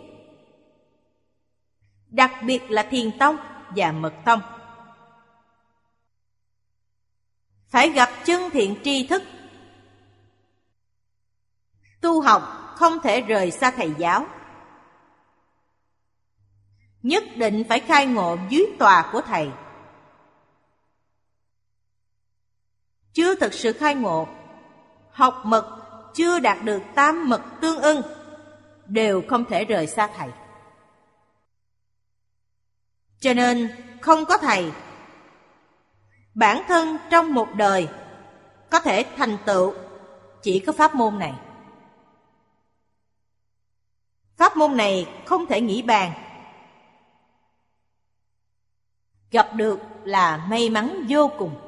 Đặc biệt là thiền tông và mật tông. Phải gặp chân thiện tri thức. Tu học không thể rời xa thầy giáo. Nhất định phải khai ngộ dưới tòa của thầy. Chưa thực sự khai ngộ, học mật chưa đạt được tam mật tương ưng, đều không thể rời xa thầy cho nên, không có thầy. Bản thân trong một đời, có thể thành tựu chỉ có pháp môn này. Pháp môn này không thể nghĩ bàn. Gặp được là may mắn vô cùng.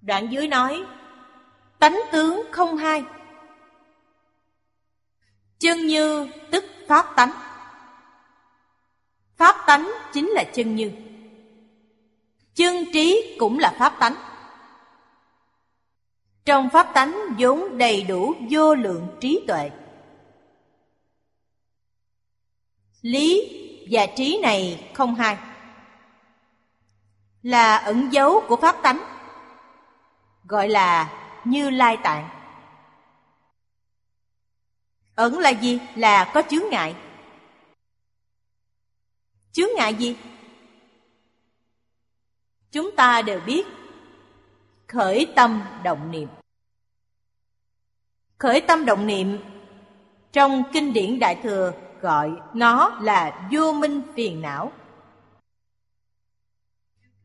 Đoạn dưới nói, tánh tướng không hai. Chân như tức pháp tánh pháp tánh chính là chân như. Chân trí cũng là pháp tánh. Trong pháp tánh vốn đầy đủ vô lượng trí tuệ. Lý và trí này không hai. Là ẩn dấu của pháp tánh, gọi là như lai tạng. Ẩn là gì? Là có chướng ngại. Chướng ngại gì? Chúng ta đều biết khởi tâm động niệm. Khởi tâm động niệm trong kinh điển Đại Thừa gọi nó là vô minh phiền não.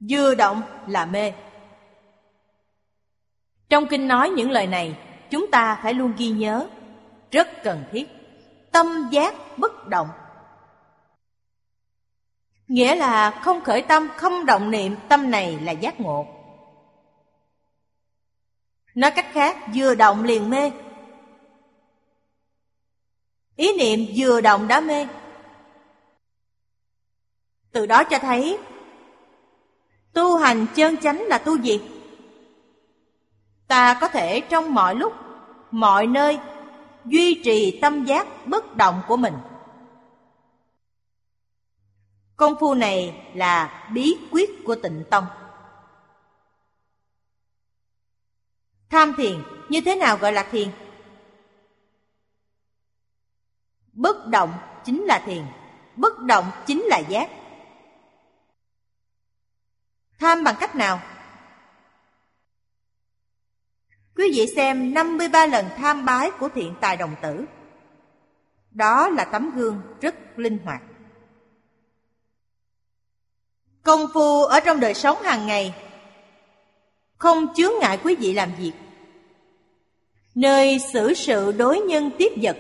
Vừa động là mê. Trong kinh nói những lời này, chúng ta phải luôn ghi nhớ, rất cần thiết. Tâm giác bất động. Nghĩa là không khởi tâm, không động niệm, tâm này là giác ngộ. Nói cách khác, vừa động liền mê. Ý niệm vừa động đã mê. Từ đó cho thấy Tu hành chân chánh là tu gì? Ta có thể trong mọi lúc, mọi nơi duy trì tâm giác bất động của mình. Công phu này là bí quyết của tịnh tông. Tham thiền như thế nào gọi là thiền? Bất động chính là thiền, bất động chính là giác. Tham bằng cách nào? Quý vị xem 53 lần tham bái của thiện tài đồng tử. Đó là tấm gương rất linh hoạt. Công phu ở trong đời sống hàng ngày. Không chướng ngại quý vị làm việc. Nơi xử sự đối nhân tiếp vật.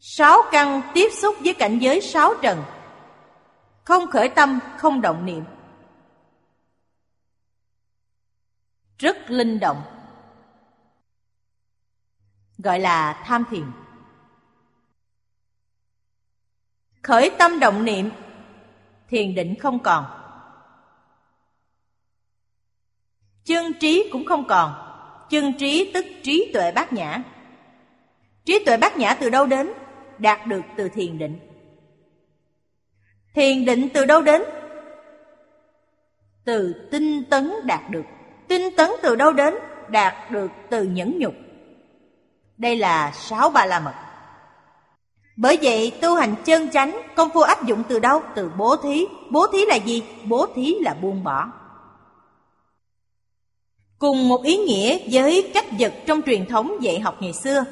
Sáu căn tiếp xúc với cảnh giới sáu trần. Không khởi tâm, không động niệm. Rất linh động. Gọi là tham thiền. Khởi tâm động niệm Thiền định không còn. Chân trí cũng không còn. Chân trí tức trí tuệ bát nhã. Trí tuệ bát nhã từ đâu đến? Đạt được từ thiền định. Thiền định từ đâu đến? Từ tinh tấn đạt được. Tinh tấn từ đâu đến? Đạt được từ nhẫn nhục. Đây là sáu ba la mật bởi vậy tu hành chân chánh Công phu áp dụng từ đâu? Từ bố thí. Bố thí là gì? Bố thí là buông bỏ. Cùng một ý nghĩa với cách vật trong truyền thống dạy học ngày xưa.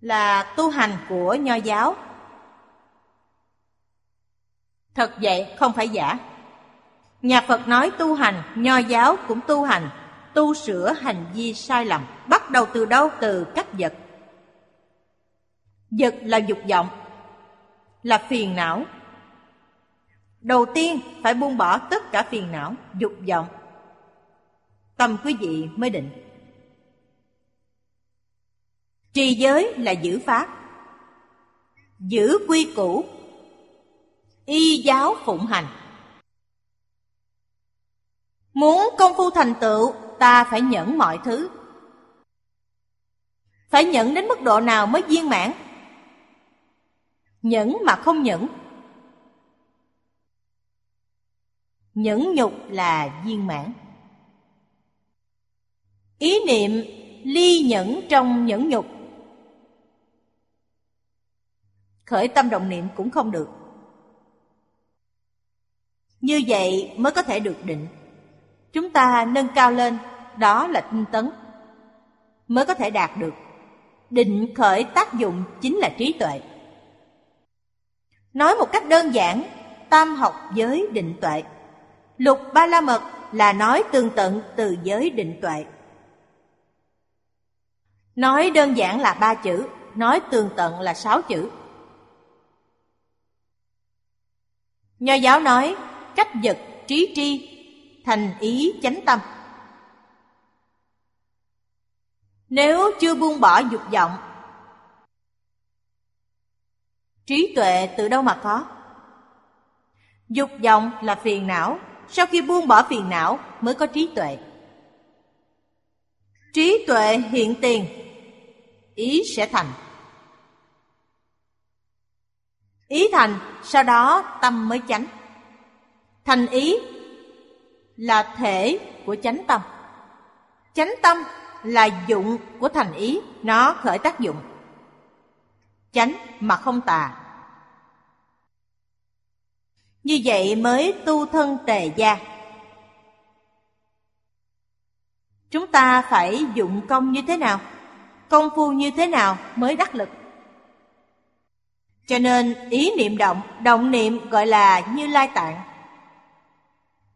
Là tu hành của nho giáo. Thật vậy không phải giả. Nhà Phật nói tu hành, nho giáo cũng tu hành. Tu sửa hành vi sai lầm. Bắt đầu từ đâu? Từ cách vật. Giật là dục vọng Là phiền não. Đầu tiên phải buông bỏ tất cả phiền não, dục vọng. Tâm quý vị mới định. Trì giới là giữ pháp. Giữ quy củ. Y giáo phụng hành. Muốn công phu thành tựu Ta phải nhẫn mọi thứ. Phải nhẫn đến mức độ nào mới viên mãn? Nhẫn mà không nhẫn. Nhẫn nhục là viên mãn. Ý niệm ly nhẫn trong nhẫn nhục. Khởi tâm động niệm cũng không được. Như vậy mới có thể được định. Chúng ta nâng cao lên, Đó là tinh tấn, Mới có thể đạt được. Định khởi tác dụng chính là trí tuệ. Nói một cách đơn giản, Tam học giới định tuệ. Lục ba la mật là nói tương tận từ giới định tuệ. Nói đơn giản là ba chữ, Nói tương tận là sáu chữ. Nho giáo nói, cách vật, trí tri, Thành ý, chánh tâm. Nếu chưa buông bỏ dục vọng Trí tuệ từ đâu mà có? Dục vọng là phiền não. Sau khi buông bỏ phiền não mới có trí tuệ. Trí tuệ hiện tiền. Ý sẽ thành. Ý thành Sau đó tâm mới chánh. Thành ý Là thể của chánh tâm. Chánh tâm là dụng của thành ý, nó khởi tác dụng. Chánh mà không tà. Như vậy mới tu thân tề gia. Chúng ta phải dụng công như thế nào? Công phu như thế nào mới đắc lực? Cho nên ý niệm động, động niệm gọi là như lai tạng.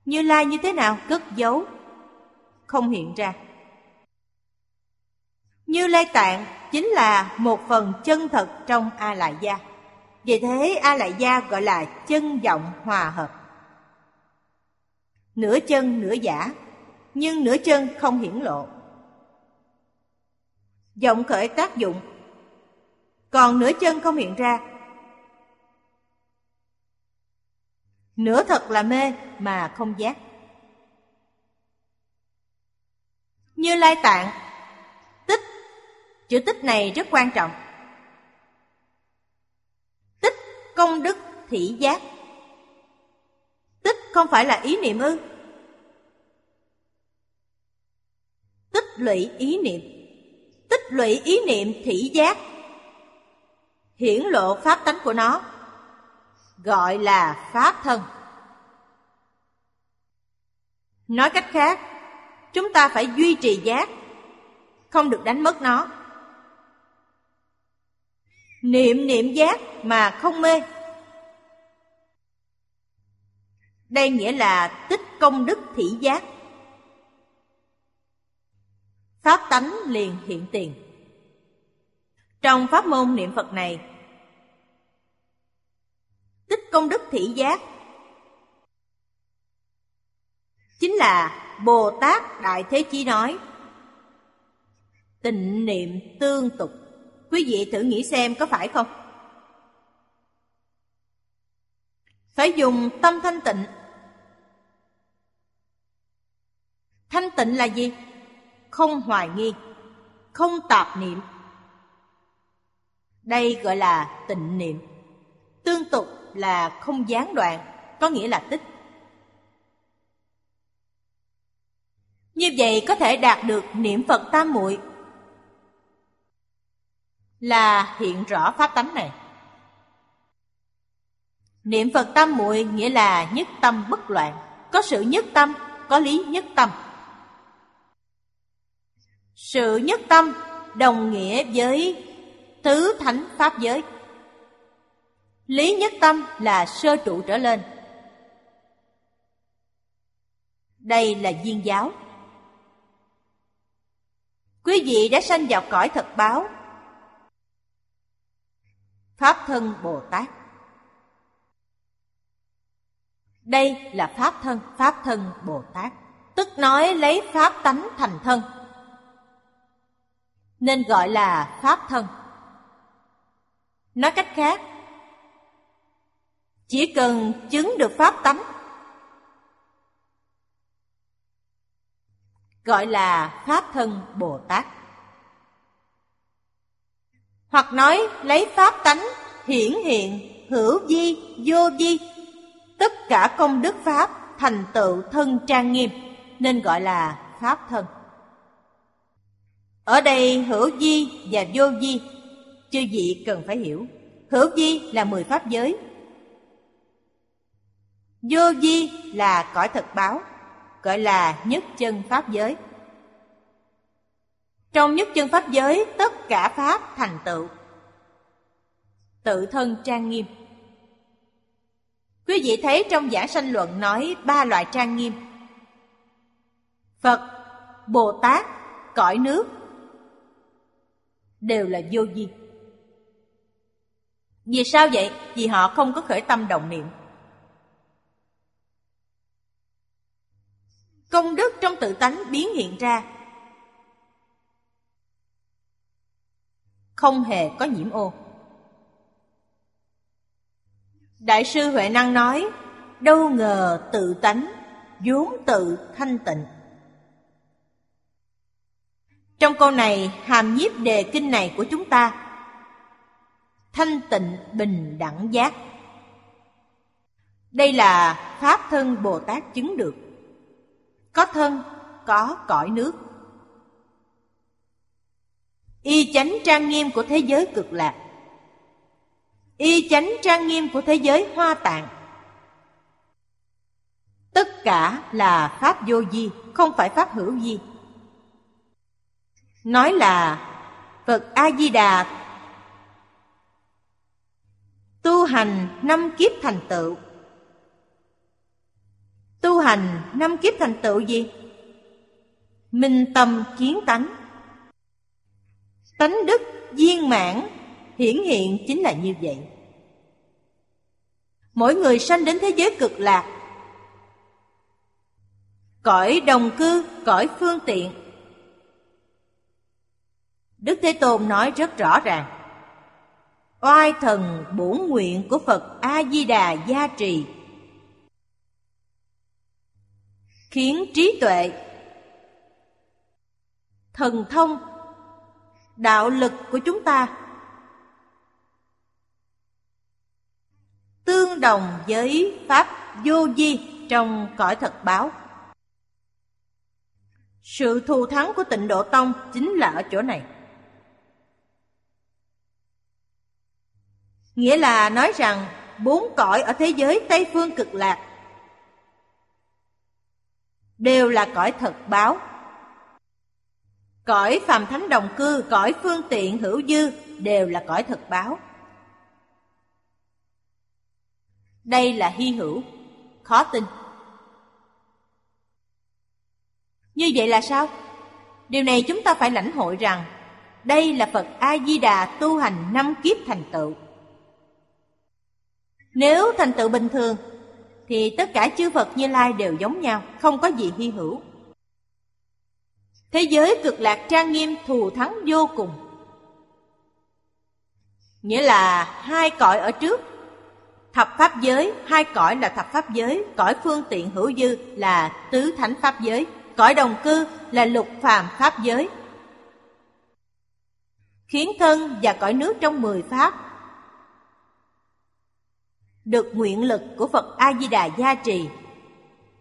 Như lai như thế nào? Cất giấu, không hiện ra. Như lai tạng chính là một phần chân thật trong A Lại Gia. Vì thế A Lại Gia gọi là chân vọng hòa hợp. Nửa chân nửa giả, nhưng nửa chân không hiển lộ. Vọng khởi tác dụng, còn nửa chân không hiện ra. Nửa thật là mê mà không giác. Như Lai Tạng Chữ tích này rất quan trọng. Tích công đức thị giác. Tích không phải là ý niệm ư? Tích lũy ý niệm. Tích lũy ý niệm thị giác. Hiển lộ pháp tánh của nó, Gọi là pháp thân. Nói cách khác, chúng ta phải duy trì giác, không được đánh mất nó niệm niệm giác mà không mê. Đây nghĩa là tích công đức thị giác. Pháp tánh liền hiện tiền. Trong pháp môn niệm phật này, tích công đức thị giác chính là Bồ Tát Đại Thế Chí nói, Tịnh niệm tương tục. Quý vị thử nghĩ xem có phải không? Phải dùng tâm thanh tịnh. Thanh tịnh là gì? Không hoài nghi, Không tạp niệm. Đây gọi là tịnh niệm. Tương tục là không gián đoạn, Có nghĩa là tích. Như vậy có thể đạt được niệm Phật tam muội là hiện rõ pháp tánh này. Niệm Phật tam muội nghĩa là nhất tâm bất loạn, có sự nhất tâm, có lý nhất tâm. Sự nhất tâm đồng nghĩa với tứ thánh pháp giới. Lý nhất tâm là sơ trụ trở lên. Đây là duyên giáo. Quý vị đã sanh vào cõi thật báo Pháp thân Bồ Tát Đây là Pháp thân, Pháp thân Bồ Tát Tức nói lấy Pháp tánh thành thân Nên gọi là Pháp thân Nói cách khác Chỉ cần chứng được Pháp tánh gọi là Pháp thân Bồ Tát. Hoặc nói lấy Pháp tánh hiển hiện, hữu di, vô di, tất cả công đức Pháp thành tựu thân trang nghiêm, nên gọi là Pháp thân. Ở đây hữu di và vô di, chư vị cần phải hiểu. Hữu di là mười pháp giới. Vô di là cõi thật báo gọi là nhất chân pháp giới. Trong nhất chân pháp giới, tất cả pháp thành tựu. Tự thân trang nghiêm. Quý vị thấy trong giảng sanh luận nói ba loại trang nghiêm. Phật, Bồ Tát, cõi nước đều là vô di. Vì sao vậy? Vì họ không có khởi tâm động niệm. công đức trong tự tánh biến hiện ra không hề có nhiễm ô. Đại sư huệ năng nói đâu ngờ tự tánh vốn tự thanh tịnh. Trong câu này hàm nhiếp đề kinh này của chúng ta thanh tịnh bình đẳng giác. Đây là pháp thân bồ tát chứng được. Có thân, có cõi nước. Y chánh trang nghiêm của thế giới cực lạc. Y chánh trang nghiêm của thế giới hoa tạng. Tất cả là Pháp vô di, không phải Pháp hữu di Nói là Phật A-di-đà. Tu hành năm kiếp thành tựu. Tu hành năm kiếp thành tựu gì? Minh tâm kiến tánh. Tánh đức viên mãn hiển hiện chính là như vậy. Mỗi người sanh đến thế giới cực lạc Cõi đồng cư, cõi phương tiện. Đức Thế Tôn nói rất rõ ràng Oai thần bổn nguyện của Phật A-di-đà gia trì Khiến trí tuệ Thần thông Đạo lực của chúng ta. Tương đồng với Pháp vô di trong cõi thật báo. Sự thù thắng của tịnh độ tông chính là ở chỗ này. Nghĩa là nói rằng bốn cõi ở thế giới Tây Phương cực lạc đều là cõi thật báo. Cõi phàm thánh đồng cư, cõi phương tiện hữu dư đều là cõi thực báo. Đây là hy hữu, khó tin. Như vậy là sao? Điều này chúng ta phải lãnh hội rằng đây là Phật A-di-đà tu hành năm kiếp thành tựu. Nếu thành tựu bình thường Thì tất cả chư Phật Như Lai đều giống nhau Không có gì hy hữu Thế giới cực lạc trang nghiêm thù thắng vô cùng. Nghĩa là hai cõi ở trước. Thập pháp giới, hai cõi là thập pháp giới Cõi phương tiện hữu dư là tứ thánh pháp giới Cõi đồng cư là lục phàm pháp giới. Khiến thân và cõi nước trong mười pháp được nguyện lực của Phật A Di Đà gia trì,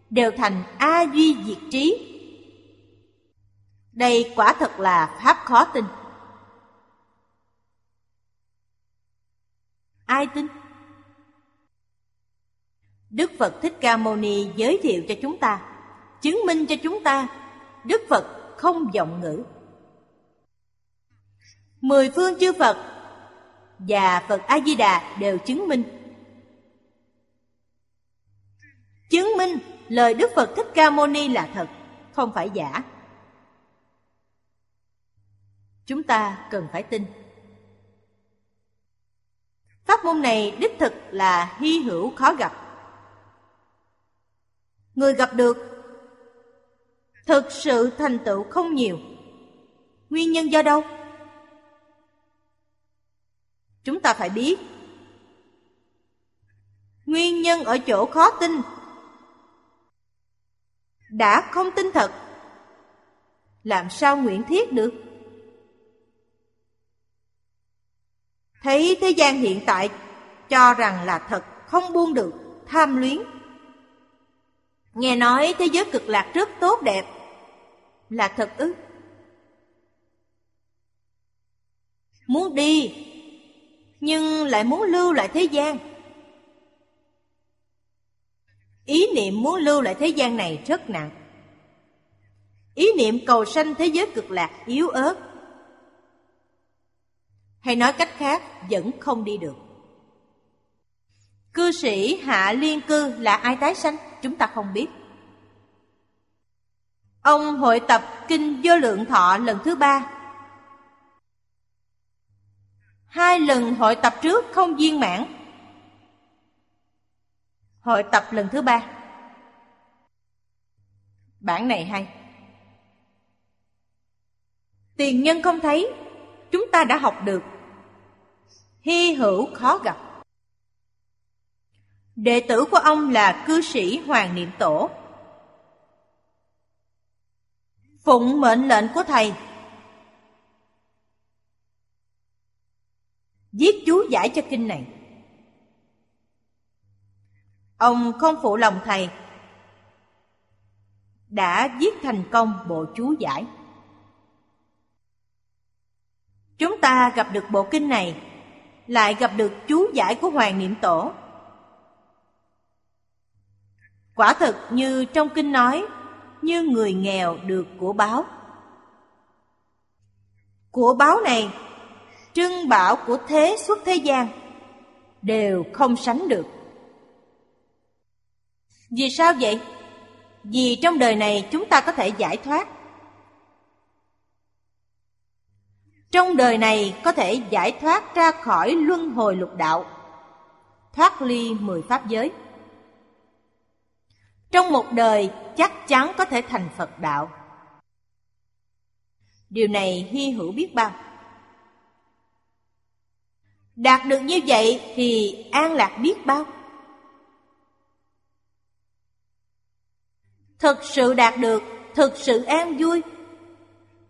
đều thành A duy diệt trí. Đây quả thật là pháp khó tin. Ai tin? Đức Phật Thích Ca Mâu Ni giới thiệu cho chúng ta, chứng minh cho chúng ta, Đức Phật không vọng ngữ. Mười phương chư Phật và Phật A Di Đà đều chứng minh chứng minh lời Đức Phật Thích Ca Mâu Ni là thật, không phải giả. Chúng ta cần phải tin. Pháp môn này đích thực là hy hữu khó gặp. Người gặp được thực sự thành tựu không nhiều. Nguyên nhân do đâu? Chúng ta phải biết Nguyên nhân ở chỗ khó tin đã không tin thật, làm sao nguyện thiết được thấy thế gian hiện tại, cho rằng là thật, không buông được, tham luyến. Nghe nói thế giới cực lạc rất tốt đẹp, là thật ư? Muốn đi, nhưng lại muốn lưu lại thế gian. Ý niệm muốn lưu lại thế gian này rất nặng. Ý niệm cầu sanh thế giới cực lạc yếu ớt hay nói cách khác, vẫn không đi được. Cư sĩ Hạ Liên Cư là ai tái sanh? Chúng ta không biết. Ông hội tập Kinh Vô Lượng Thọ lần thứ ba. Hai lần hội tập trước không viên mãn. Hội tập lần thứ ba. Bản này hay. Tiền nhân không thấy Chúng ta đã học được. Hy hữu khó gặp. Đệ tử của ông là cư sĩ Hoàng Niệm Tổ. Phụng mệnh lệnh của thầy. Viết chú giải cho kinh này. Ông không phụ lòng thầy. Đã viết thành công bộ chú giải. Chúng ta gặp được bộ kinh này, lại gặp được chú giải của Hoàng Niệm Tổ. Quả thực như trong kinh nói, như người nghèo được của báo. Của báo này, trưng bảo của thế suốt thế gian, đều không sánh được. Vì sao vậy? Vì trong đời này chúng ta có thể giải thoát. Trong đời này có thể giải thoát ra khỏi luân hồi lục đạo, thoát ly mười pháp giới. Trong một đời chắc chắn có thể thành Phật đạo. Điều này hy hữu biết bao. Đạt được như vậy thì an lạc biết bao. Thực sự đạt được, thực sự an vui,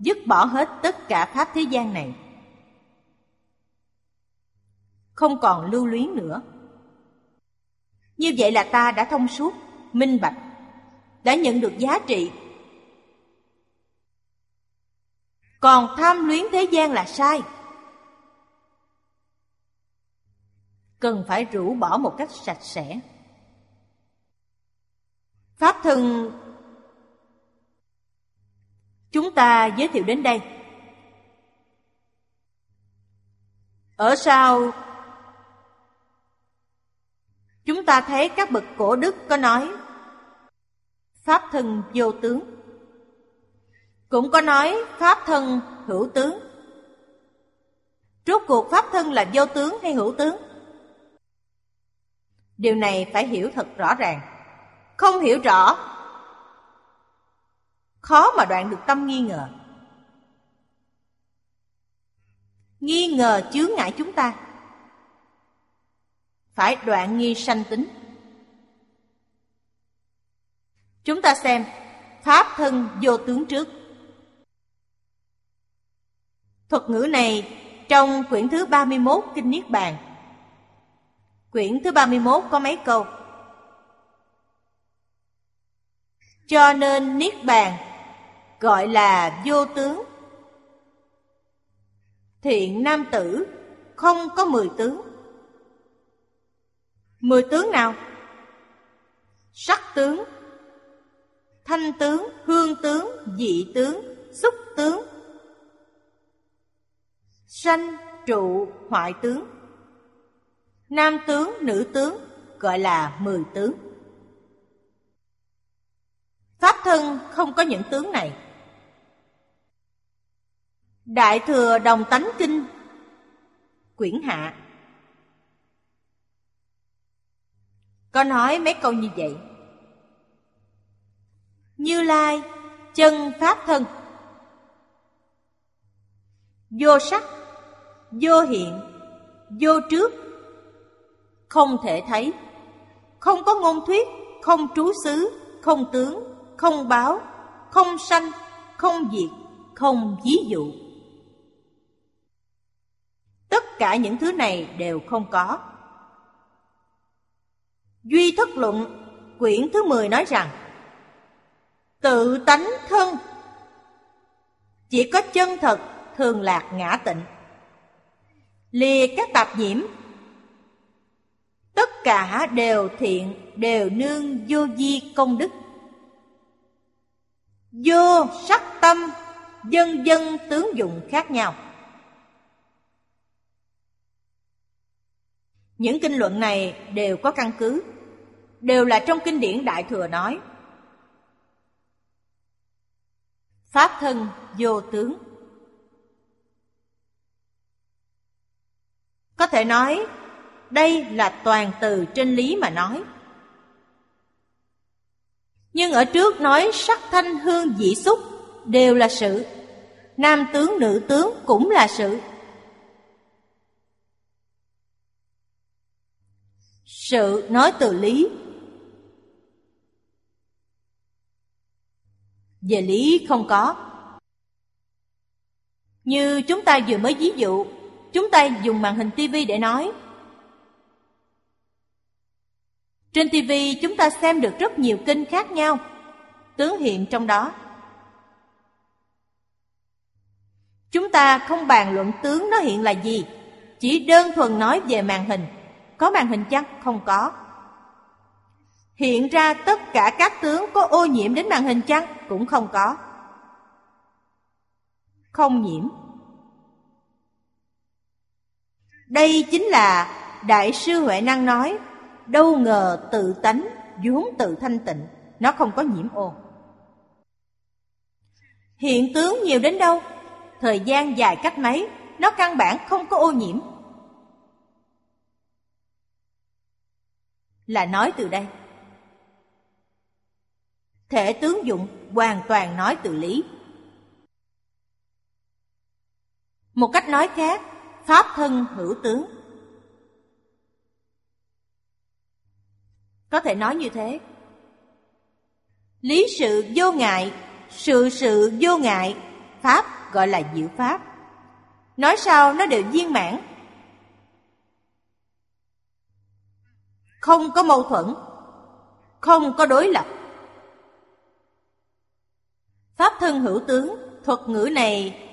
dứt bỏ hết tất cả pháp thế gian này. Không còn lưu luyến nữa. Như vậy là ta đã thông suốt, minh bạch, đã nhận được giá trị. Còn tham luyến thế gian là sai. Cần phải rũ bỏ một cách sạch sẽ. Pháp thân chúng ta giới thiệu đến đây. Ở sau, chúng ta thấy các bậc cổ đức có nói, Pháp thân vô tướng Cũng có nói, Pháp thân hữu tướng Rốt cuộc Pháp thân là vô tướng hay hữu tướng? Điều này phải hiểu thật rõ ràng Không hiểu rõ Khó mà đoạn được tâm nghi ngờ. Nghi ngờ chướng ngại chúng ta. Phải đoạn nghi sanh tính. Chúng ta xem Pháp thân vô tướng trước. Thuật ngữ này trong quyển thứ 31 Kinh Niết Bàn. Quyển thứ 31 có mấy câu? Cho nên Niết Bàn gọi là vô tướng. Thiện nam tử không có mười tướng. Mười tướng nào? Sắc tướng Thanh tướng, hương tướng, dị tướng, xúc tướng. Sanh, trụ, hoại tướng. Nam tướng, nữ tướng gọi là mười tướng. Pháp thân không có những tướng này. Đại thừa đồng tánh kinh. Quyển hạ. Có nói mấy câu như vậy. Như Lai, chân pháp thân. Vô sắc, Vô hiện, Vô trước. Không thể thấy. Không có ngôn thuyết, Không trú xứ, Không tướng, Không báo, Không sanh, Không diệt, Không ví dụ. Tất cả những thứ này đều không có. Duy Thất Luận, quyển thứ 10 nói rằng Tự tánh thân. Chỉ có chân thật thường lạc ngã tịnh. Lìa các tạp nhiễm. Tất cả đều thiện, đều nương vô di công đức. Vô sắc tâm, dân dân tướng dụng khác nhau. Những kinh luận này đều có căn cứ, đều là trong kinh điển Đại Thừa nói. Pháp thân vô tướng Có thể nói, đây là toàn từ trên lý mà nói. Nhưng ở trước nói sắc thanh hương dị xúc đều là sự. Nam tướng nữ tướng cũng là sự. Sự nói từ lý. Về lý không có. Như chúng ta vừa mới ví dụ Chúng ta dùng màn hình tivi để nói. Trên tivi chúng ta xem được rất nhiều kinh khác nhau Tướng hiện trong đó. Chúng ta không bàn luận tướng nó hiện là gì, chỉ đơn thuần nói về màn hình. Có màn hình chăng? Không có. Hiện ra tất cả các tướng có ô nhiễm đến màn hình chăng? Cũng không có. Không nhiễm. Đây chính là Đại sư Huệ Năng nói, đâu ngờ tự tánh, vốn tự thanh tịnh, nó không có nhiễm ô. Hiện tướng nhiều đến đâu, thời gian dài cách mấy, nó căn bản không có ô nhiễm. Là nói từ đây. Thể tướng dụng hoàn toàn nói từ lý. Một cách nói khác, pháp thân hữu tướng. Có thể nói như thế. Lý sự vô ngại, sự sự vô ngại, pháp gọi là diệu pháp. Nói sao nó đều viên mãn. Không có mâu thuẫn, không có đối lập. Pháp thân hữu tướng, thuật ngữ này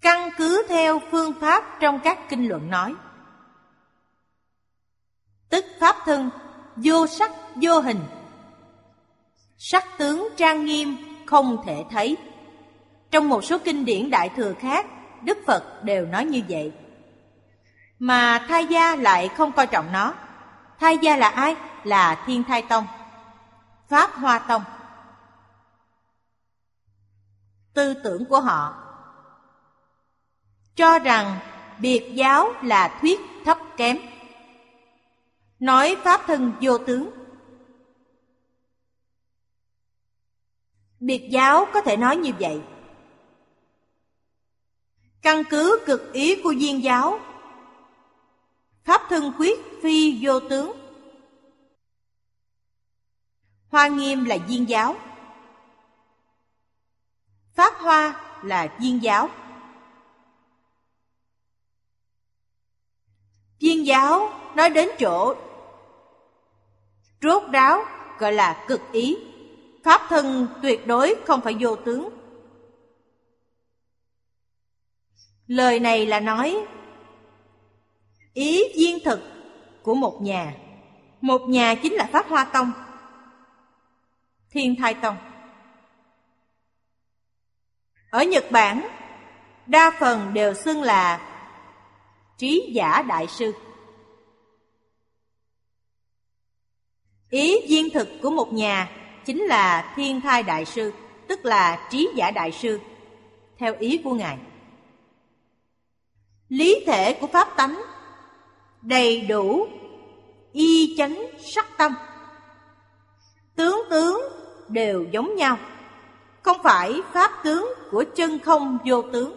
căn cứ theo phương pháp trong các kinh luận nói. Tức pháp thân, vô sắc, vô hình. Sắc tướng trang nghiêm, không thể thấy. Trong một số kinh điển đại thừa khác, Đức Phật đều nói như vậy. Mà thai gia lại không coi trọng nó. Thai gia là ai? Là Thiên Thai Tông, Pháp Hoa Tông. Tư tưởng của họ cho rằng biệt giáo là thuyết thấp kém. Nói pháp thân vô tướng. Biệt giáo có thể nói như vậy. Căn cứ cực ý của duyên giáo Pháp thân khuyết phi vô tướng Hoa nghiêm là duyên giáo Pháp hoa là duyên giáo Viên giáo nói đến chỗ rốt ráo, gọi là cực ý. Pháp thân tuyệt đối không phải vô tướng. Lời này là nói ý viên thực của một nhà. Một nhà chính là Pháp Hoa Tông, Thiên Thai Tông. Ở Nhật Bản, đa phần đều xưng là trí giả đại sư ý viên thực của một nhà chính là thiên thai đại sư tức là trí giả đại sư theo ý của ngài lý thể của pháp tánh đầy đủ y chánh sắc tâm tướng tướng đều giống nhau không phải pháp tướng của chân không vô tướng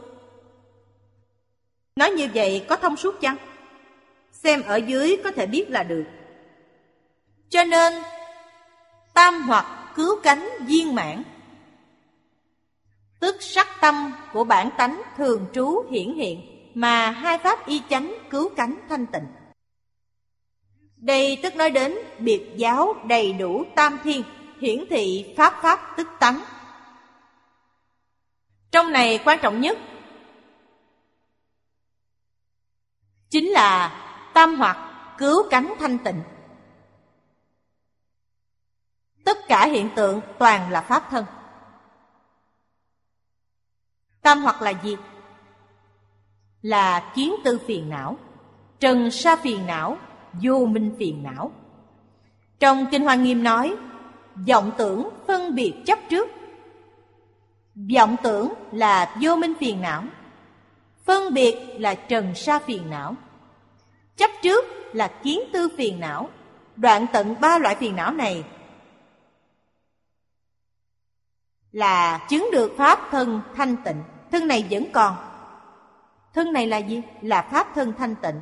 Nói như vậy có thông suốt chăng? Xem ở dưới có thể biết là được. Cho nên, tam hoặc cứu cánh viên mãn. Tức sắc tâm của bản tánh thường trú hiển hiện, mà hai pháp y chánh cứu cánh thanh tịnh. Đây tức nói đến biệt giáo đầy đủ tam thiên, hiển thị pháp pháp tức tánh. Trong này quan trọng nhất chính là tam hoặc cứu cánh thanh tịnh tất cả hiện tượng toàn là pháp thân tam hoặc là gì là kiến tư phiền não, trần sa phiền não, vô minh phiền não. Trong kinh hoa nghiêm nói, vọng tưởng phân biệt chấp trước. Vọng tưởng là vô minh phiền não, Phân biệt là trần sa phiền não. Chấp trước là kiến tư phiền não, Đoạn tận ba loại phiền não này Là chứng được Pháp thân thanh tịnh. Thân này vẫn còn. Thân này là gì? Là Pháp thân thanh tịnh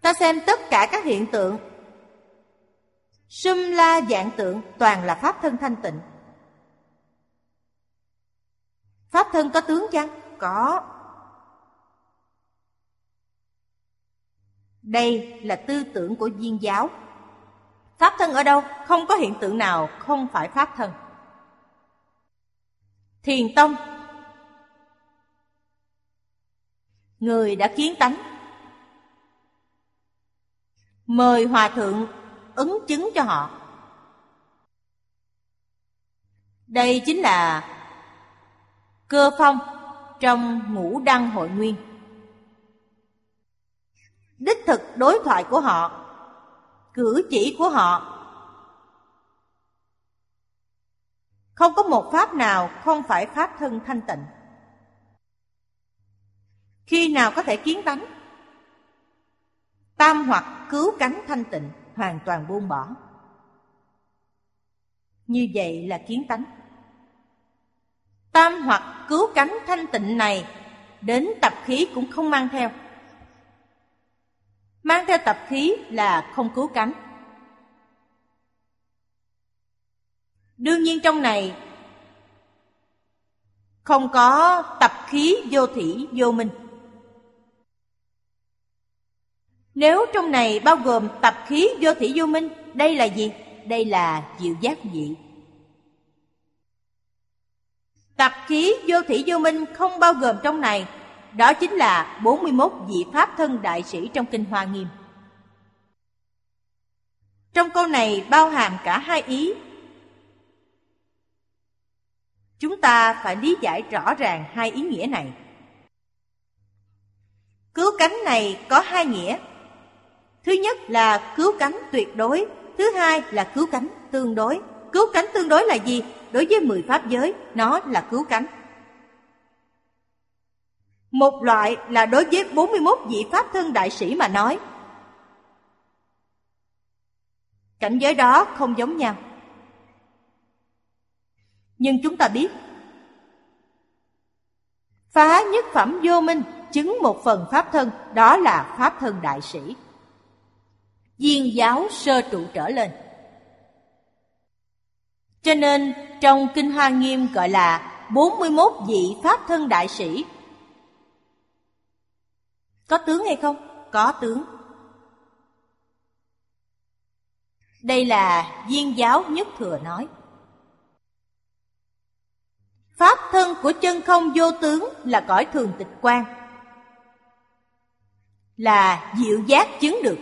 Ta xem tất cả các hiện tượng Sum la dạng tượng, toàn là Pháp thân thanh tịnh Pháp thân có tướng chăng? Có Đây là tư tưởng của viên giáo. Pháp thân ở đâu? Không có hiện tượng nào, không phải pháp thân. Thiền tông người đã kiến tánh. Mời hòa thượng ứng chứng cho họ. Đây chính là cơ phong trong ngũ đăng hội nguyên. Đích thực đối thoại của họ, cử chỉ của họ. Không có một pháp nào không phải pháp thân thanh tịnh khi nào có thể kiến tánh? Tam hoặc cứu cánh thanh tịnh, hoàn toàn buông bỏ. Như vậy là kiến tánh. Tam hoặc cứu cánh thanh tịnh này, đến tập khí cũng không mang theo. Mang theo tập khí là không cứu cánh. Đương nhiên trong này, không có tập khí vô thủy, vô minh. Nếu trong này bao gồm tập khí vô thủy vô minh, đây là gì đây là diệu giác vị tập khí vô thủy vô minh không bao gồm trong này đó chính là 41 vị Pháp thân đại sĩ trong Kinh Hoa Nghiêm. Trong câu này bao hàm cả hai ý. Chúng ta phải lý giải rõ ràng hai ý nghĩa này. Cứu cánh này có hai nghĩa. Thứ nhất là cứu cánh tuyệt đối, thứ hai là cứu cánh tương đối. Cứu cánh tương đối là gì? Đối với mười pháp giới, nó là cứu cánh. Một loại là đối với 41 vị Pháp thân đại sĩ mà nói. Cảnh giới đó không giống nhau. Nhưng chúng ta biết, phá nhất phẩm vô minh chứng một phần Pháp thân, đó là Pháp thân đại sĩ viên giáo sơ trụ trở lên. Cho nên, trong Kinh Hoa Nghiêm gọi là 41 vị Pháp thân đại sĩ có tướng hay không? Có tướng. Đây là viên giáo nhất thừa nói. Pháp thân của chân không vô tướng là cõi thường tịch quan. Là diệu giác chứng được.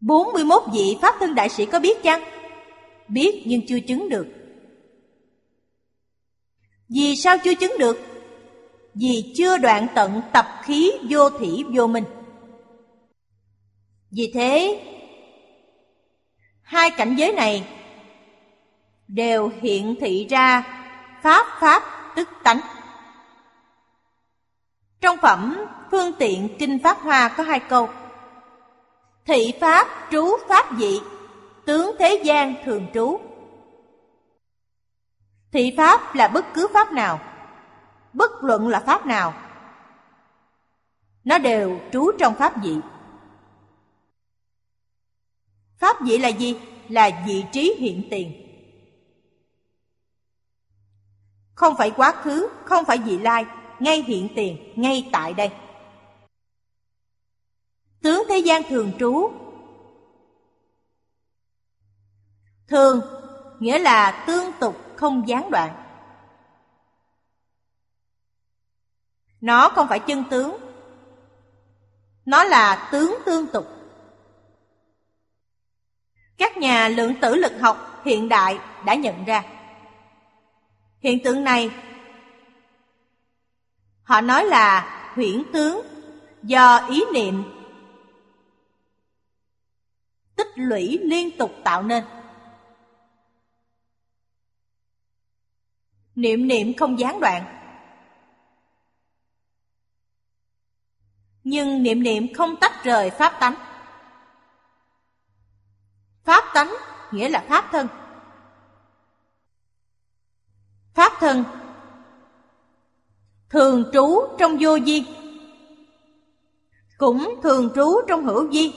41 vị Pháp thân đại sĩ có biết chăng? Biết nhưng chưa chứng được. Vì sao chưa chứng được? vì chưa đoạn tận tập khí vô thủy vô minh. Vì thế, hai cảnh giới này đều hiện thị ra pháp pháp tức tánh. Trong phẩm Phương tiện Kinh Pháp Hoa có hai câu Thị Pháp, trú Pháp dị. Tướng thế gian thường trú. Thị Pháp là bất cứ Pháp nào. Bất luận là pháp nào. Nó đều trú trong pháp dị. Pháp dị là gì? Là vị trí hiện tiền. Không phải quá khứ, không phải vị lai, ngay hiện tiền, ngay tại đây tướng thế gian thường trú. Thường, nghĩa là tương tục, không gián đoạn. Nó không phải chân tướng. Nó là tướng tương tục. Các nhà lượng tử lực học hiện đại đã nhận ra. Hiện tượng này, Họ nói là huyễn tướng do ý niệm tích lũy liên tục tạo nên niệm niệm không gián đoạn nhưng niệm niệm không tách rời pháp tánh. Pháp tánh nghĩa là pháp thân. Pháp thân thường trú trong vô di, cũng thường trú trong hữu di.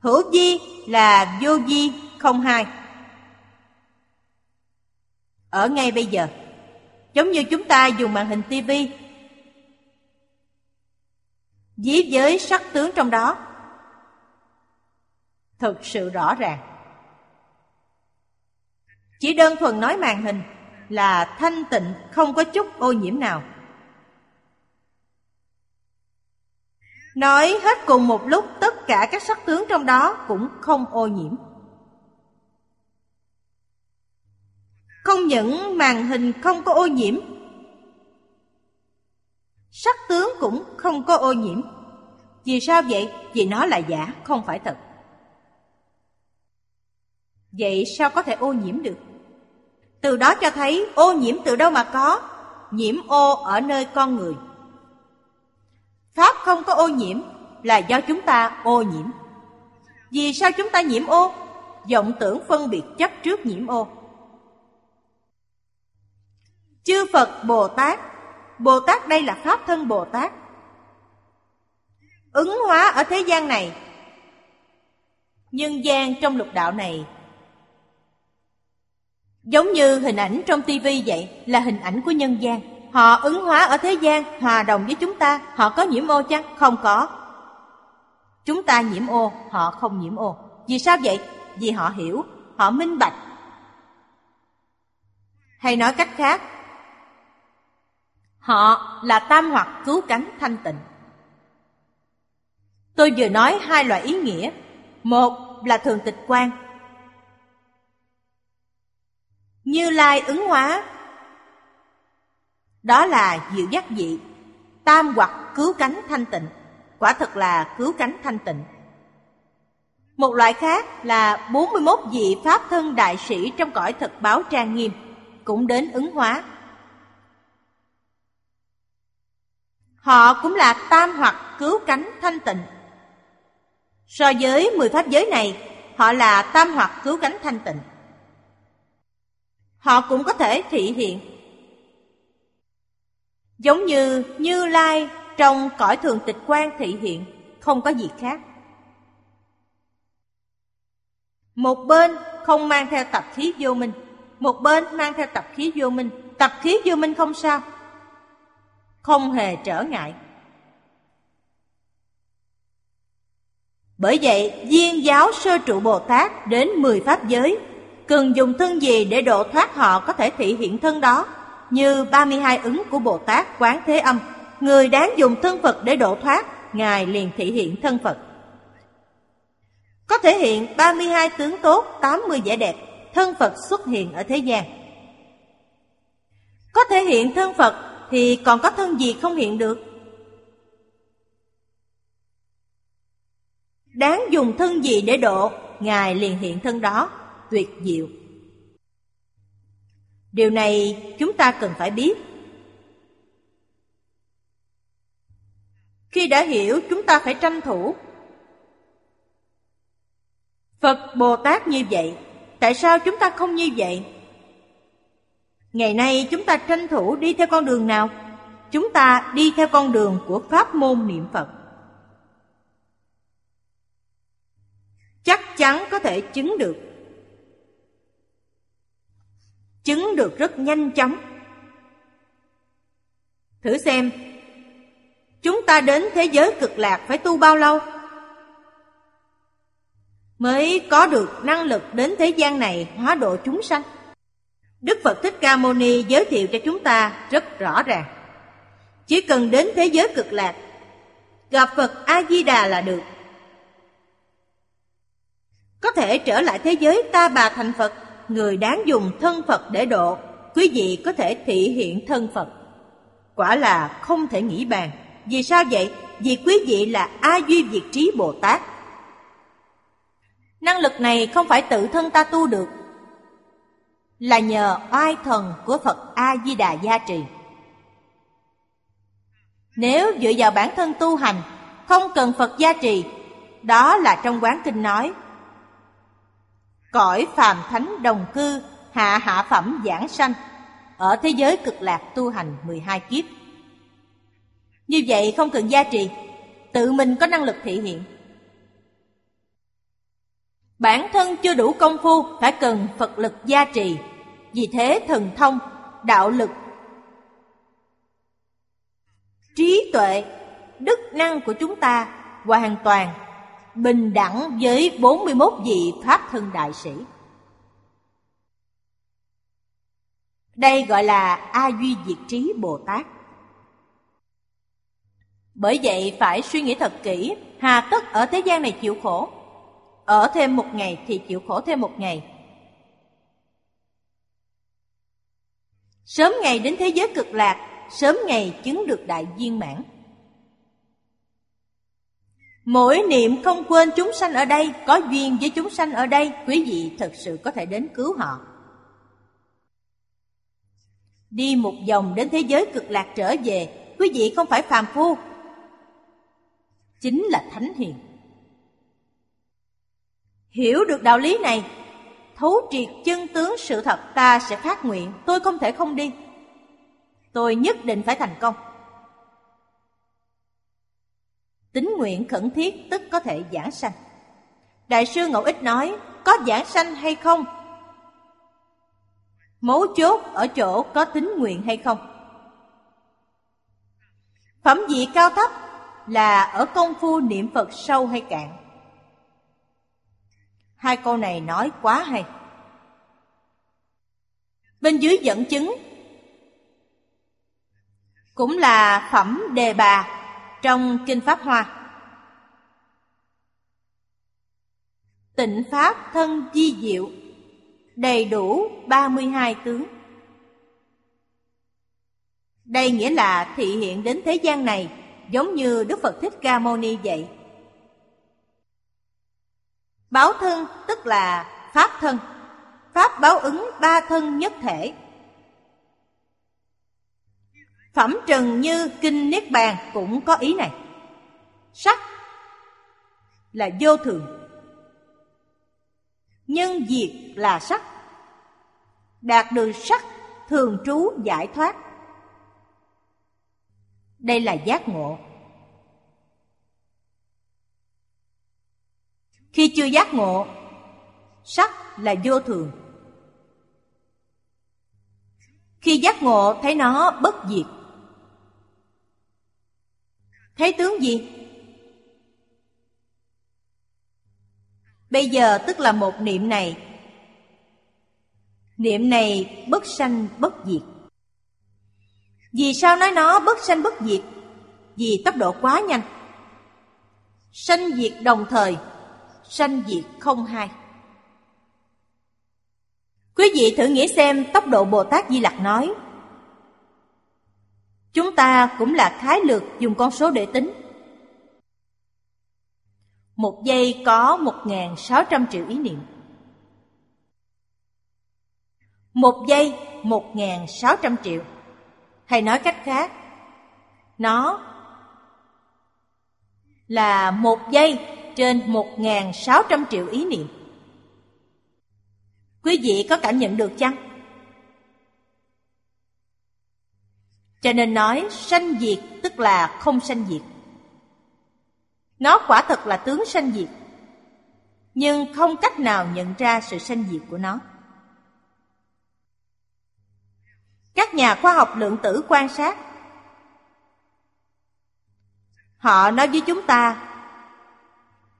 Hữu di là vô di không hai. Ở ngay bây giờ, giống như chúng ta dùng màn hình tivi Dí giới sắc tướng trong đó. Thực sự rõ ràng. Chỉ đơn thuần nói màn hình Là thanh tịnh không có chút ô nhiễm nào. Nói hết cùng một lúc tất cả các sắc tướng trong đó cũng không ô nhiễm. Không những màn hình không có ô nhiễm, sắc tướng cũng không có ô nhiễm. Vì sao vậy? Vì nó là giả, không phải thật. Vậy sao có thể ô nhiễm được? Từ đó cho thấy ô nhiễm từ đâu mà có? Nhiễm ô ở nơi con người. Pháp không có ô nhiễm là do chúng ta ô nhiễm. Vì sao chúng ta nhiễm ô? vọng tưởng phân biệt chấp trước nhiễm ô. Chư Phật Bồ Tát Bồ Tát đây là Pháp thân Bồ Tát, Ứng hóa ở thế gian này Nhân gian trong lục đạo này, Giống như hình ảnh trong tivi vậy, Là hình ảnh của nhân gian Họ ứng hóa ở thế gian, Hòa đồng với chúng ta Họ có nhiễm ô chăng? Không có Chúng ta nhiễm ô, Họ không nhiễm ô Vì sao vậy? Vì họ hiểu, Họ minh bạch Hay nói cách khác, Họ là tam hoặc cứu cánh thanh tịnh. Tôi vừa nói hai loại ý nghĩa. Một là thường tịch quan. Như lai ứng hóa. Đó là diệu giác dị. Tam hoặc cứu cánh thanh tịnh. Quả thật là cứu cánh thanh tịnh. Một loại khác là 41 vị Pháp thân đại sĩ trong cõi thực báo trang nghiêm, cũng đến ứng hóa. Họ cũng là tam hoặc cứu cánh thanh tịnh. So với mười pháp giới này, họ là tam hoặc cứu cánh thanh tịnh. Họ cũng có thể thị hiện. Giống như Như Lai trong cõi thường tịch quan thị hiện, không có gì khác. Một bên không mang theo tập khí vô minh, một bên mang theo tập khí vô minh. Tập khí vô minh không sao, không hề trở ngại. Bởi vậy, viên giáo sơ trụ Bồ Tát đến 10 pháp giới, cần dùng thân gì để độ thoát họ có thể thị hiện thân đó, như 32 ứng của Bồ Tát Quán Thế Âm. Người đáng dùng thân Phật để độ thoát, Ngài liền thị hiện thân Phật. Có thể hiện 32 tướng tốt, 80 vẻ đẹp, thân Phật xuất hiện ở thế gian. Có thể hiện thân Phật thì còn có thân gì không hiện được? Đáng dùng thân gì để độ, Ngài liền hiện thân đó, tuyệt diệu. Điều này chúng ta cần phải biết. Khi đã hiểu chúng ta phải tranh thủ. Phật Bồ Tát như vậy, tại sao chúng ta không như vậy? Ngày nay chúng ta tranh thủ đi theo con đường nào? Chúng ta đi theo con đường của pháp môn niệm Phật. Chắc chắn có thể chứng được. Chứng được rất nhanh chóng. Thử xem, chúng ta đến thế giới cực lạc phải tu bao lâu? Mới có được năng lực đến thế gian này hóa độ chúng sanh. Đức Phật Thích Ca Mâu Ni giới thiệu cho chúng ta rất rõ ràng. Chỉ cần đến thế giới cực lạc, gặp Phật A-di-đà là được. Có thể trở lại thế giới ta bà thành Phật, người đáng dùng thân Phật để độ, quý vị có thể thị hiện thân Phật. Quả là không thể nghĩ bàn. Vì sao vậy? Vì quý vị là A Duy Việt Trí Bồ Tát. Năng lực này không phải tự thân ta tu được, là nhờ oai thần của Phật A-di-đà gia trì. Nếu dựa vào bản thân tu hành, không cần Phật gia trì, đó là trong quán kinh nói. Cõi phàm thánh đồng cư, hạ hạ phẩm giảng sanh, ở thế giới cực lạc tu hành 12 kiếp. Như vậy không cần gia trì, tự mình có năng lực thị hiện. Bản thân chưa đủ công phu phải cần Phật lực gia trì Vì thế thần thông, đạo lực Trí tuệ, đức năng của chúng ta hoàn toàn bình đẳng với 41 vị Pháp thân đại sĩ Đây gọi là A Duy Diệt Trí Bồ Tát Bởi vậy phải suy nghĩ thật kỹ, hà tất ở thế gian này chịu khổ. Ở thêm một ngày thì chịu khổ thêm một ngày. Sớm ngày đến thế giới cực lạc, sớm ngày chứng được đại viên mãn. Mỗi niệm không quên chúng sanh ở đây, có duyên với chúng sanh ở đây, quý vị thật sự có thể đến cứu họ. Đi một vòng đến thế giới cực lạc trở về, quý vị không phải phàm phu, chính là thánh hiền. Hiểu được đạo lý này, thấu triệt chân tướng sự thật ta sẽ phát nguyện, tôi không thể không đi. Tôi nhất định phải thành công. Tính nguyện khẩn thiết tức có thể giảng sanh. Đại sư Ngẫu Ích nói, có giảng sanh hay không? Mấu chốt ở chỗ có tính nguyện hay không? Phẩm vị cao thấp là ở công phu niệm Phật sâu hay cạn? Hai câu này nói quá hay. Bên dưới dẫn chứng cũng là phẩm đề bà trong Kinh Pháp Hoa. Tịnh Pháp thân di diệu, đầy đủ 32 tướng. Đây nghĩa là thị hiện đến thế gian này giống như Đức Phật Thích Ca Mâu Ni vậy. Báo thân tức là Pháp thân, Pháp báo ứng ba thân nhất thể. Phẩm trần như Kinh Niết Bàn cũng có ý này. Sắc là vô thường. Nhân diệt là sắc. Đạt được sắc thường trú giải thoát. Đây là giác ngộ. Khi chưa giác ngộ, sắc là vô thường. Khi giác ngộ thấy nó bất diệt, Thấy tướng gì? Bây giờ tức là một niệm này Niệm này bất sanh bất diệt Vì sao nói nó bất sanh bất diệt? Vì tốc độ quá nhanh Sanh diệt đồng thời, Sanh diệt không hai Quý vị thử nghĩ xem tốc độ Bồ Tát Di Lặc nói Chúng ta cũng là khái lược dùng con số để tính. Một giây có 1.600 triệu ý niệm. Một giây 1.600 triệu. Hay nói cách khác, nó là một giây trên 1.600 triệu ý niệm. Quý vị có cảm nhận được chăng? Cho nên nói sanh diệt tức là không sanh diệt. Nó quả thật là tướng sanh diệt, nhưng không cách nào nhận ra sự sanh diệt của nó. Các nhà khoa học lượng tử quan sát Họ nói với chúng ta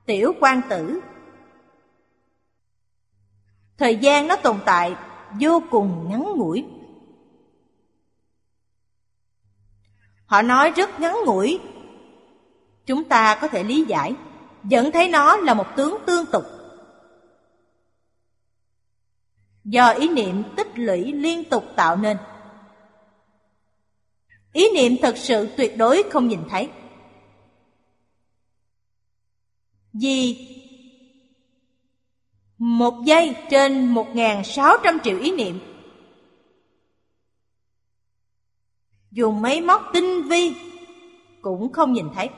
Tiểu quan tử Thời gian nó tồn tại vô cùng ngắn ngủi Họ nói rất ngắn ngủi. Chúng ta có thể lý giải, vẫn thấy nó là một tướng tương tục. Do ý niệm tích lũy liên tục tạo nên. Ý niệm thật sự tuyệt đối không nhìn thấy. Vì một giây trên một sáu trăm triệu ý niệm dùng máy móc tinh vi cũng không nhìn thấy.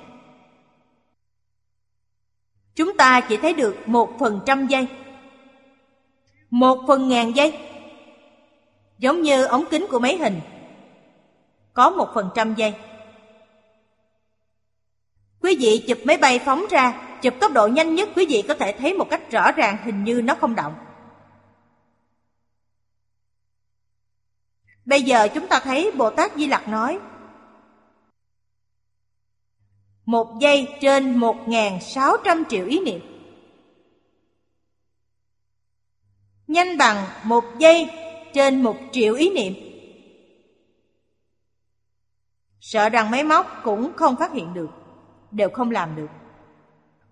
Chúng ta chỉ thấy được một phần trăm giây, một phần ngàn giây, giống như ống kính của máy hình, có một phần trăm giây. Quý vị chụp máy bay phóng ra, chụp tốc độ nhanh nhất quý vị có thể thấy một cách rõ ràng hình như nó không động. Bây giờ chúng ta thấy Bồ Tát Di Lặc nói Một giây trên một sáu trăm triệu ý niệm Nhanh bằng một giây trên một triệu ý niệm Sợ rằng máy móc cũng không phát hiện được, đều không làm được.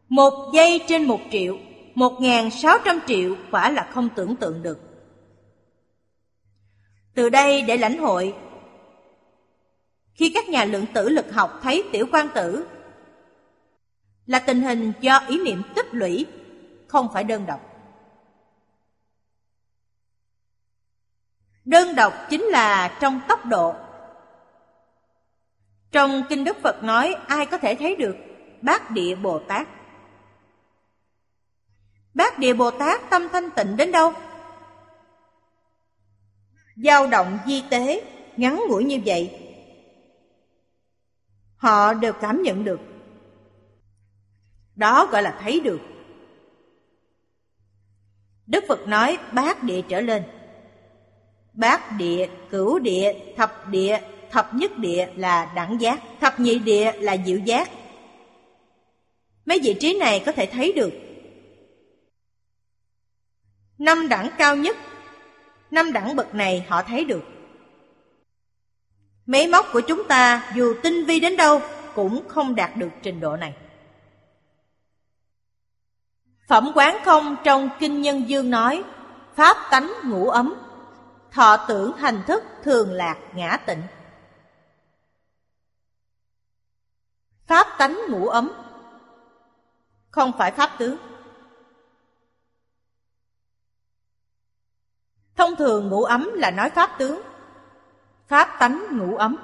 Một giây trên một triệu, một ngàn sáu trăm triệu quả là không tưởng tượng được. Từ đây để lãnh hội, khi các nhà lượng tử lực học thấy tiểu quan tử là tình hình do ý niệm tích lũy, không phải đơn độc. Đơn độc chính là trong tốc độ. Trong Kinh Đức Phật nói ai có thể thấy được Bát Địa Bồ Tát. Bát Địa Bồ Tát tâm thanh tịnh đến đâu? Dao động di tế, ngắn ngủi như vậy, họ đều cảm nhận được. Đó gọi là thấy được. Đức phật nói, bát địa trở lên. Bát địa, cửu địa, thập địa, thập nhất địa là đẳng giác, thập nhị địa là diệu giác. Mấy vị trí này có thể thấy được. Năm đẳng cao nhất năm đẳng bậc này họ thấy được. Máy móc của chúng ta dù tinh vi đến đâu cũng không đạt được trình độ này. Phẩm quán không trong kinh nhân dương nói, pháp tánh ngủ ấm, thọ tưởng hành thức thường lạc ngã tịnh. Pháp tánh ngủ ấm không phải pháp tướng. Thông thường ngủ ấm là nói pháp tướng. Pháp tánh ngủ ấm.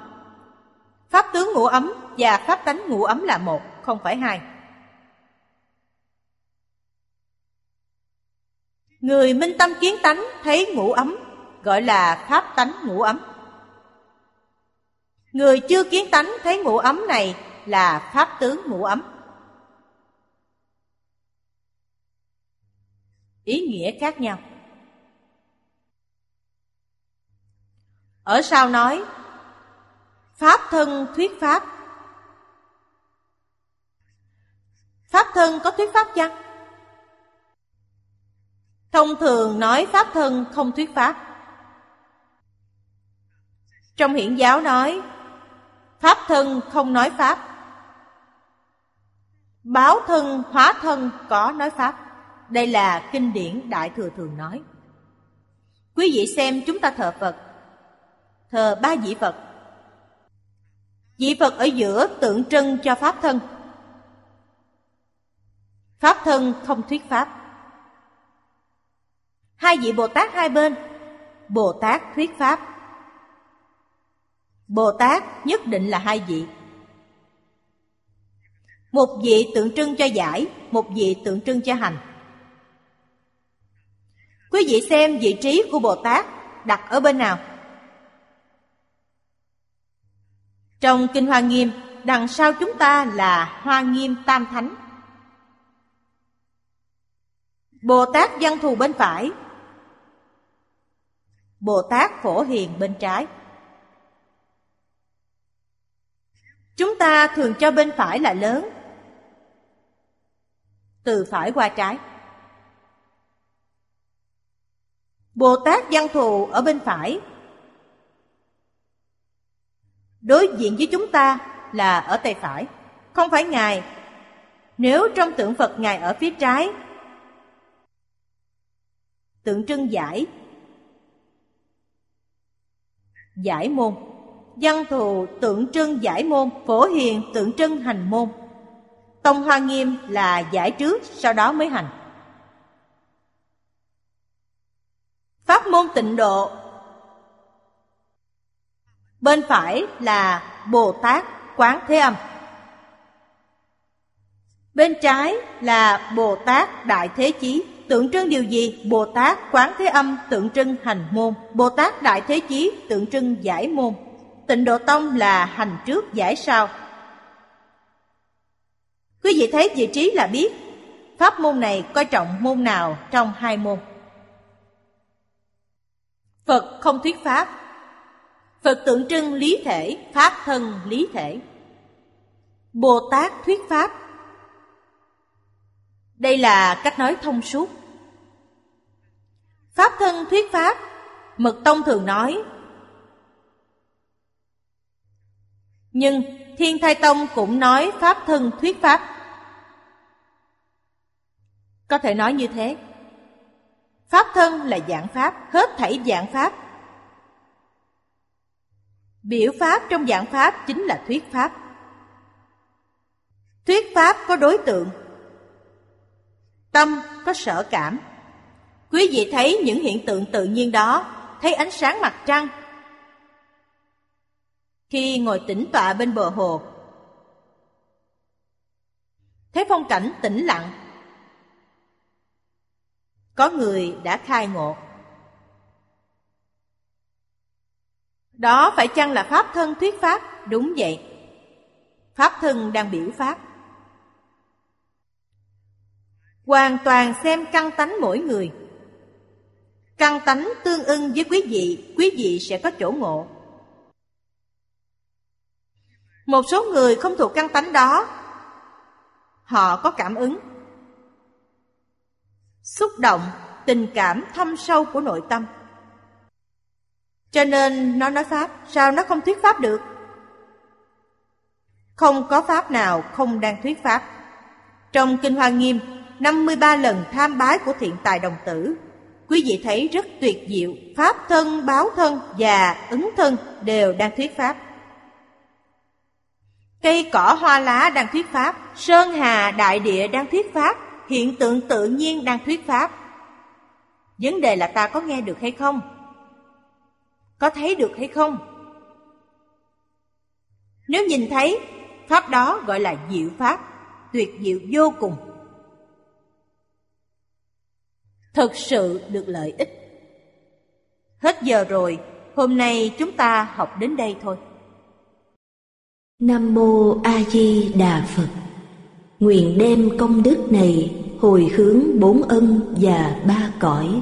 Pháp tướng ngủ ấm và pháp tánh ngủ ấm là một, không phải hai. Người minh tâm kiến tánh thấy ngủ ấm Gọi là pháp tánh ngủ ấm. Người chưa kiến tánh thấy ngủ ấm này là pháp tướng ngủ ấm. Ý nghĩa khác nhau. Ở sau nói, Pháp thân thuyết pháp. Pháp thân có thuyết pháp chăng? Thông thường nói pháp thân không thuyết pháp. Trong hiển giáo nói, Pháp thân không nói pháp. Báo thân, hóa thân có nói pháp. Đây là kinh điển Đại Thừa thường nói. Quý vị xem chúng ta thờ Phật thờ ba vị Phật. Vị Phật ở giữa tượng trưng cho Pháp thân. Pháp thân không thuyết Pháp. Hai vị Bồ Tát hai bên, Bồ Tát thuyết Pháp. Bồ Tát nhất định là hai vị. Một vị tượng trưng cho giải, một vị tượng trưng cho hành. Quý vị xem vị trí của Bồ Tát đặt ở bên nào? Trong Kinh Hoa Nghiêm, đằng sau chúng ta là Hoa Nghiêm Tam Thánh. Bồ Tát Văn Thù bên phải, Bồ Tát Phổ Hiền bên trái. Chúng ta thường cho bên phải là lớn, từ phải qua trái. Bồ Tát Văn Thù ở bên phải, đối diện với chúng ta là ở tay phải, không phải Ngài. Nếu trong tượng Phật Ngài ở phía trái, tượng trưng giải, giải môn. Văn thù tượng trưng giải môn, phổ hiền tượng trưng hành môn. Tông Hoa Nghiêm là giải trước, sau đó mới hành. Pháp môn tịnh độ Bên phải là Bồ Tát Quán Thế Âm. Bên trái là Bồ Tát Đại Thế Chí, tượng trưng điều gì? Bồ Tát Quán Thế Âm tượng trưng hành môn, Bồ Tát Đại Thế Chí tượng trưng giải môn. Tịnh Độ Tông là hành trước giải sau. Quý vị thấy vị trí là biết pháp môn này coi trọng môn nào trong hai môn. Phật không thuyết pháp, Phật tượng trưng lý thể, Pháp thân lý thể. Bồ Tát thuyết Pháp Đây là cách nói thông suốt. Pháp thân thuyết Pháp, Mật Tông thường nói Nhưng Thiên Thai Tông cũng nói Pháp thân thuyết Pháp. Có thể nói như thế. Pháp thân là dạng Pháp, hết thảy dạng Pháp. Biểu Pháp trong dạng Pháp chính là thuyết Pháp. Thuyết Pháp có đối tượng. Tâm có sở cảm. Quý vị thấy những hiện tượng tự nhiên đó, thấy ánh sáng mặt trăng, khi ngồi tĩnh tọa bên bờ hồ. Thấy phong cảnh tĩnh lặng. Có người đã khai ngộ. Đó phải chăng là Pháp thân thuyết Pháp? Đúng vậy. Pháp thân đang biểu Pháp. Hoàn toàn xem căn tánh mỗi người. Căn tánh tương ưng với quý vị, quý vị sẽ có chỗ ngộ. Một số người không thuộc căn tánh đó Họ có cảm ứng Xúc động, tình cảm thâm sâu của nội tâm cho nên nó nói Pháp. Sao nó không thuyết Pháp được? Không có Pháp nào không đang thuyết Pháp. Trong Kinh Hoa Nghiêm 53 lần tham bái của thiện tài đồng tử Quý vị thấy rất tuyệt diệu. Pháp thân, báo thân và ứng thân đều đang thuyết Pháp. Cây cỏ hoa lá đang thuyết pháp, sơn hà đại địa đang thuyết pháp, hiện tượng tự nhiên đang thuyết pháp. Vấn đề là ta có nghe được hay không? Có thấy được hay không? Nếu nhìn thấy, pháp đó gọi là diệu pháp, tuyệt diệu vô cùng. Thực sự được lợi ích. Hết giờ rồi, hôm nay chúng ta học đến đây thôi. Nam Mô A Di Đà Phật Nguyện đem công đức này hồi hướng bốn ân và ba cõi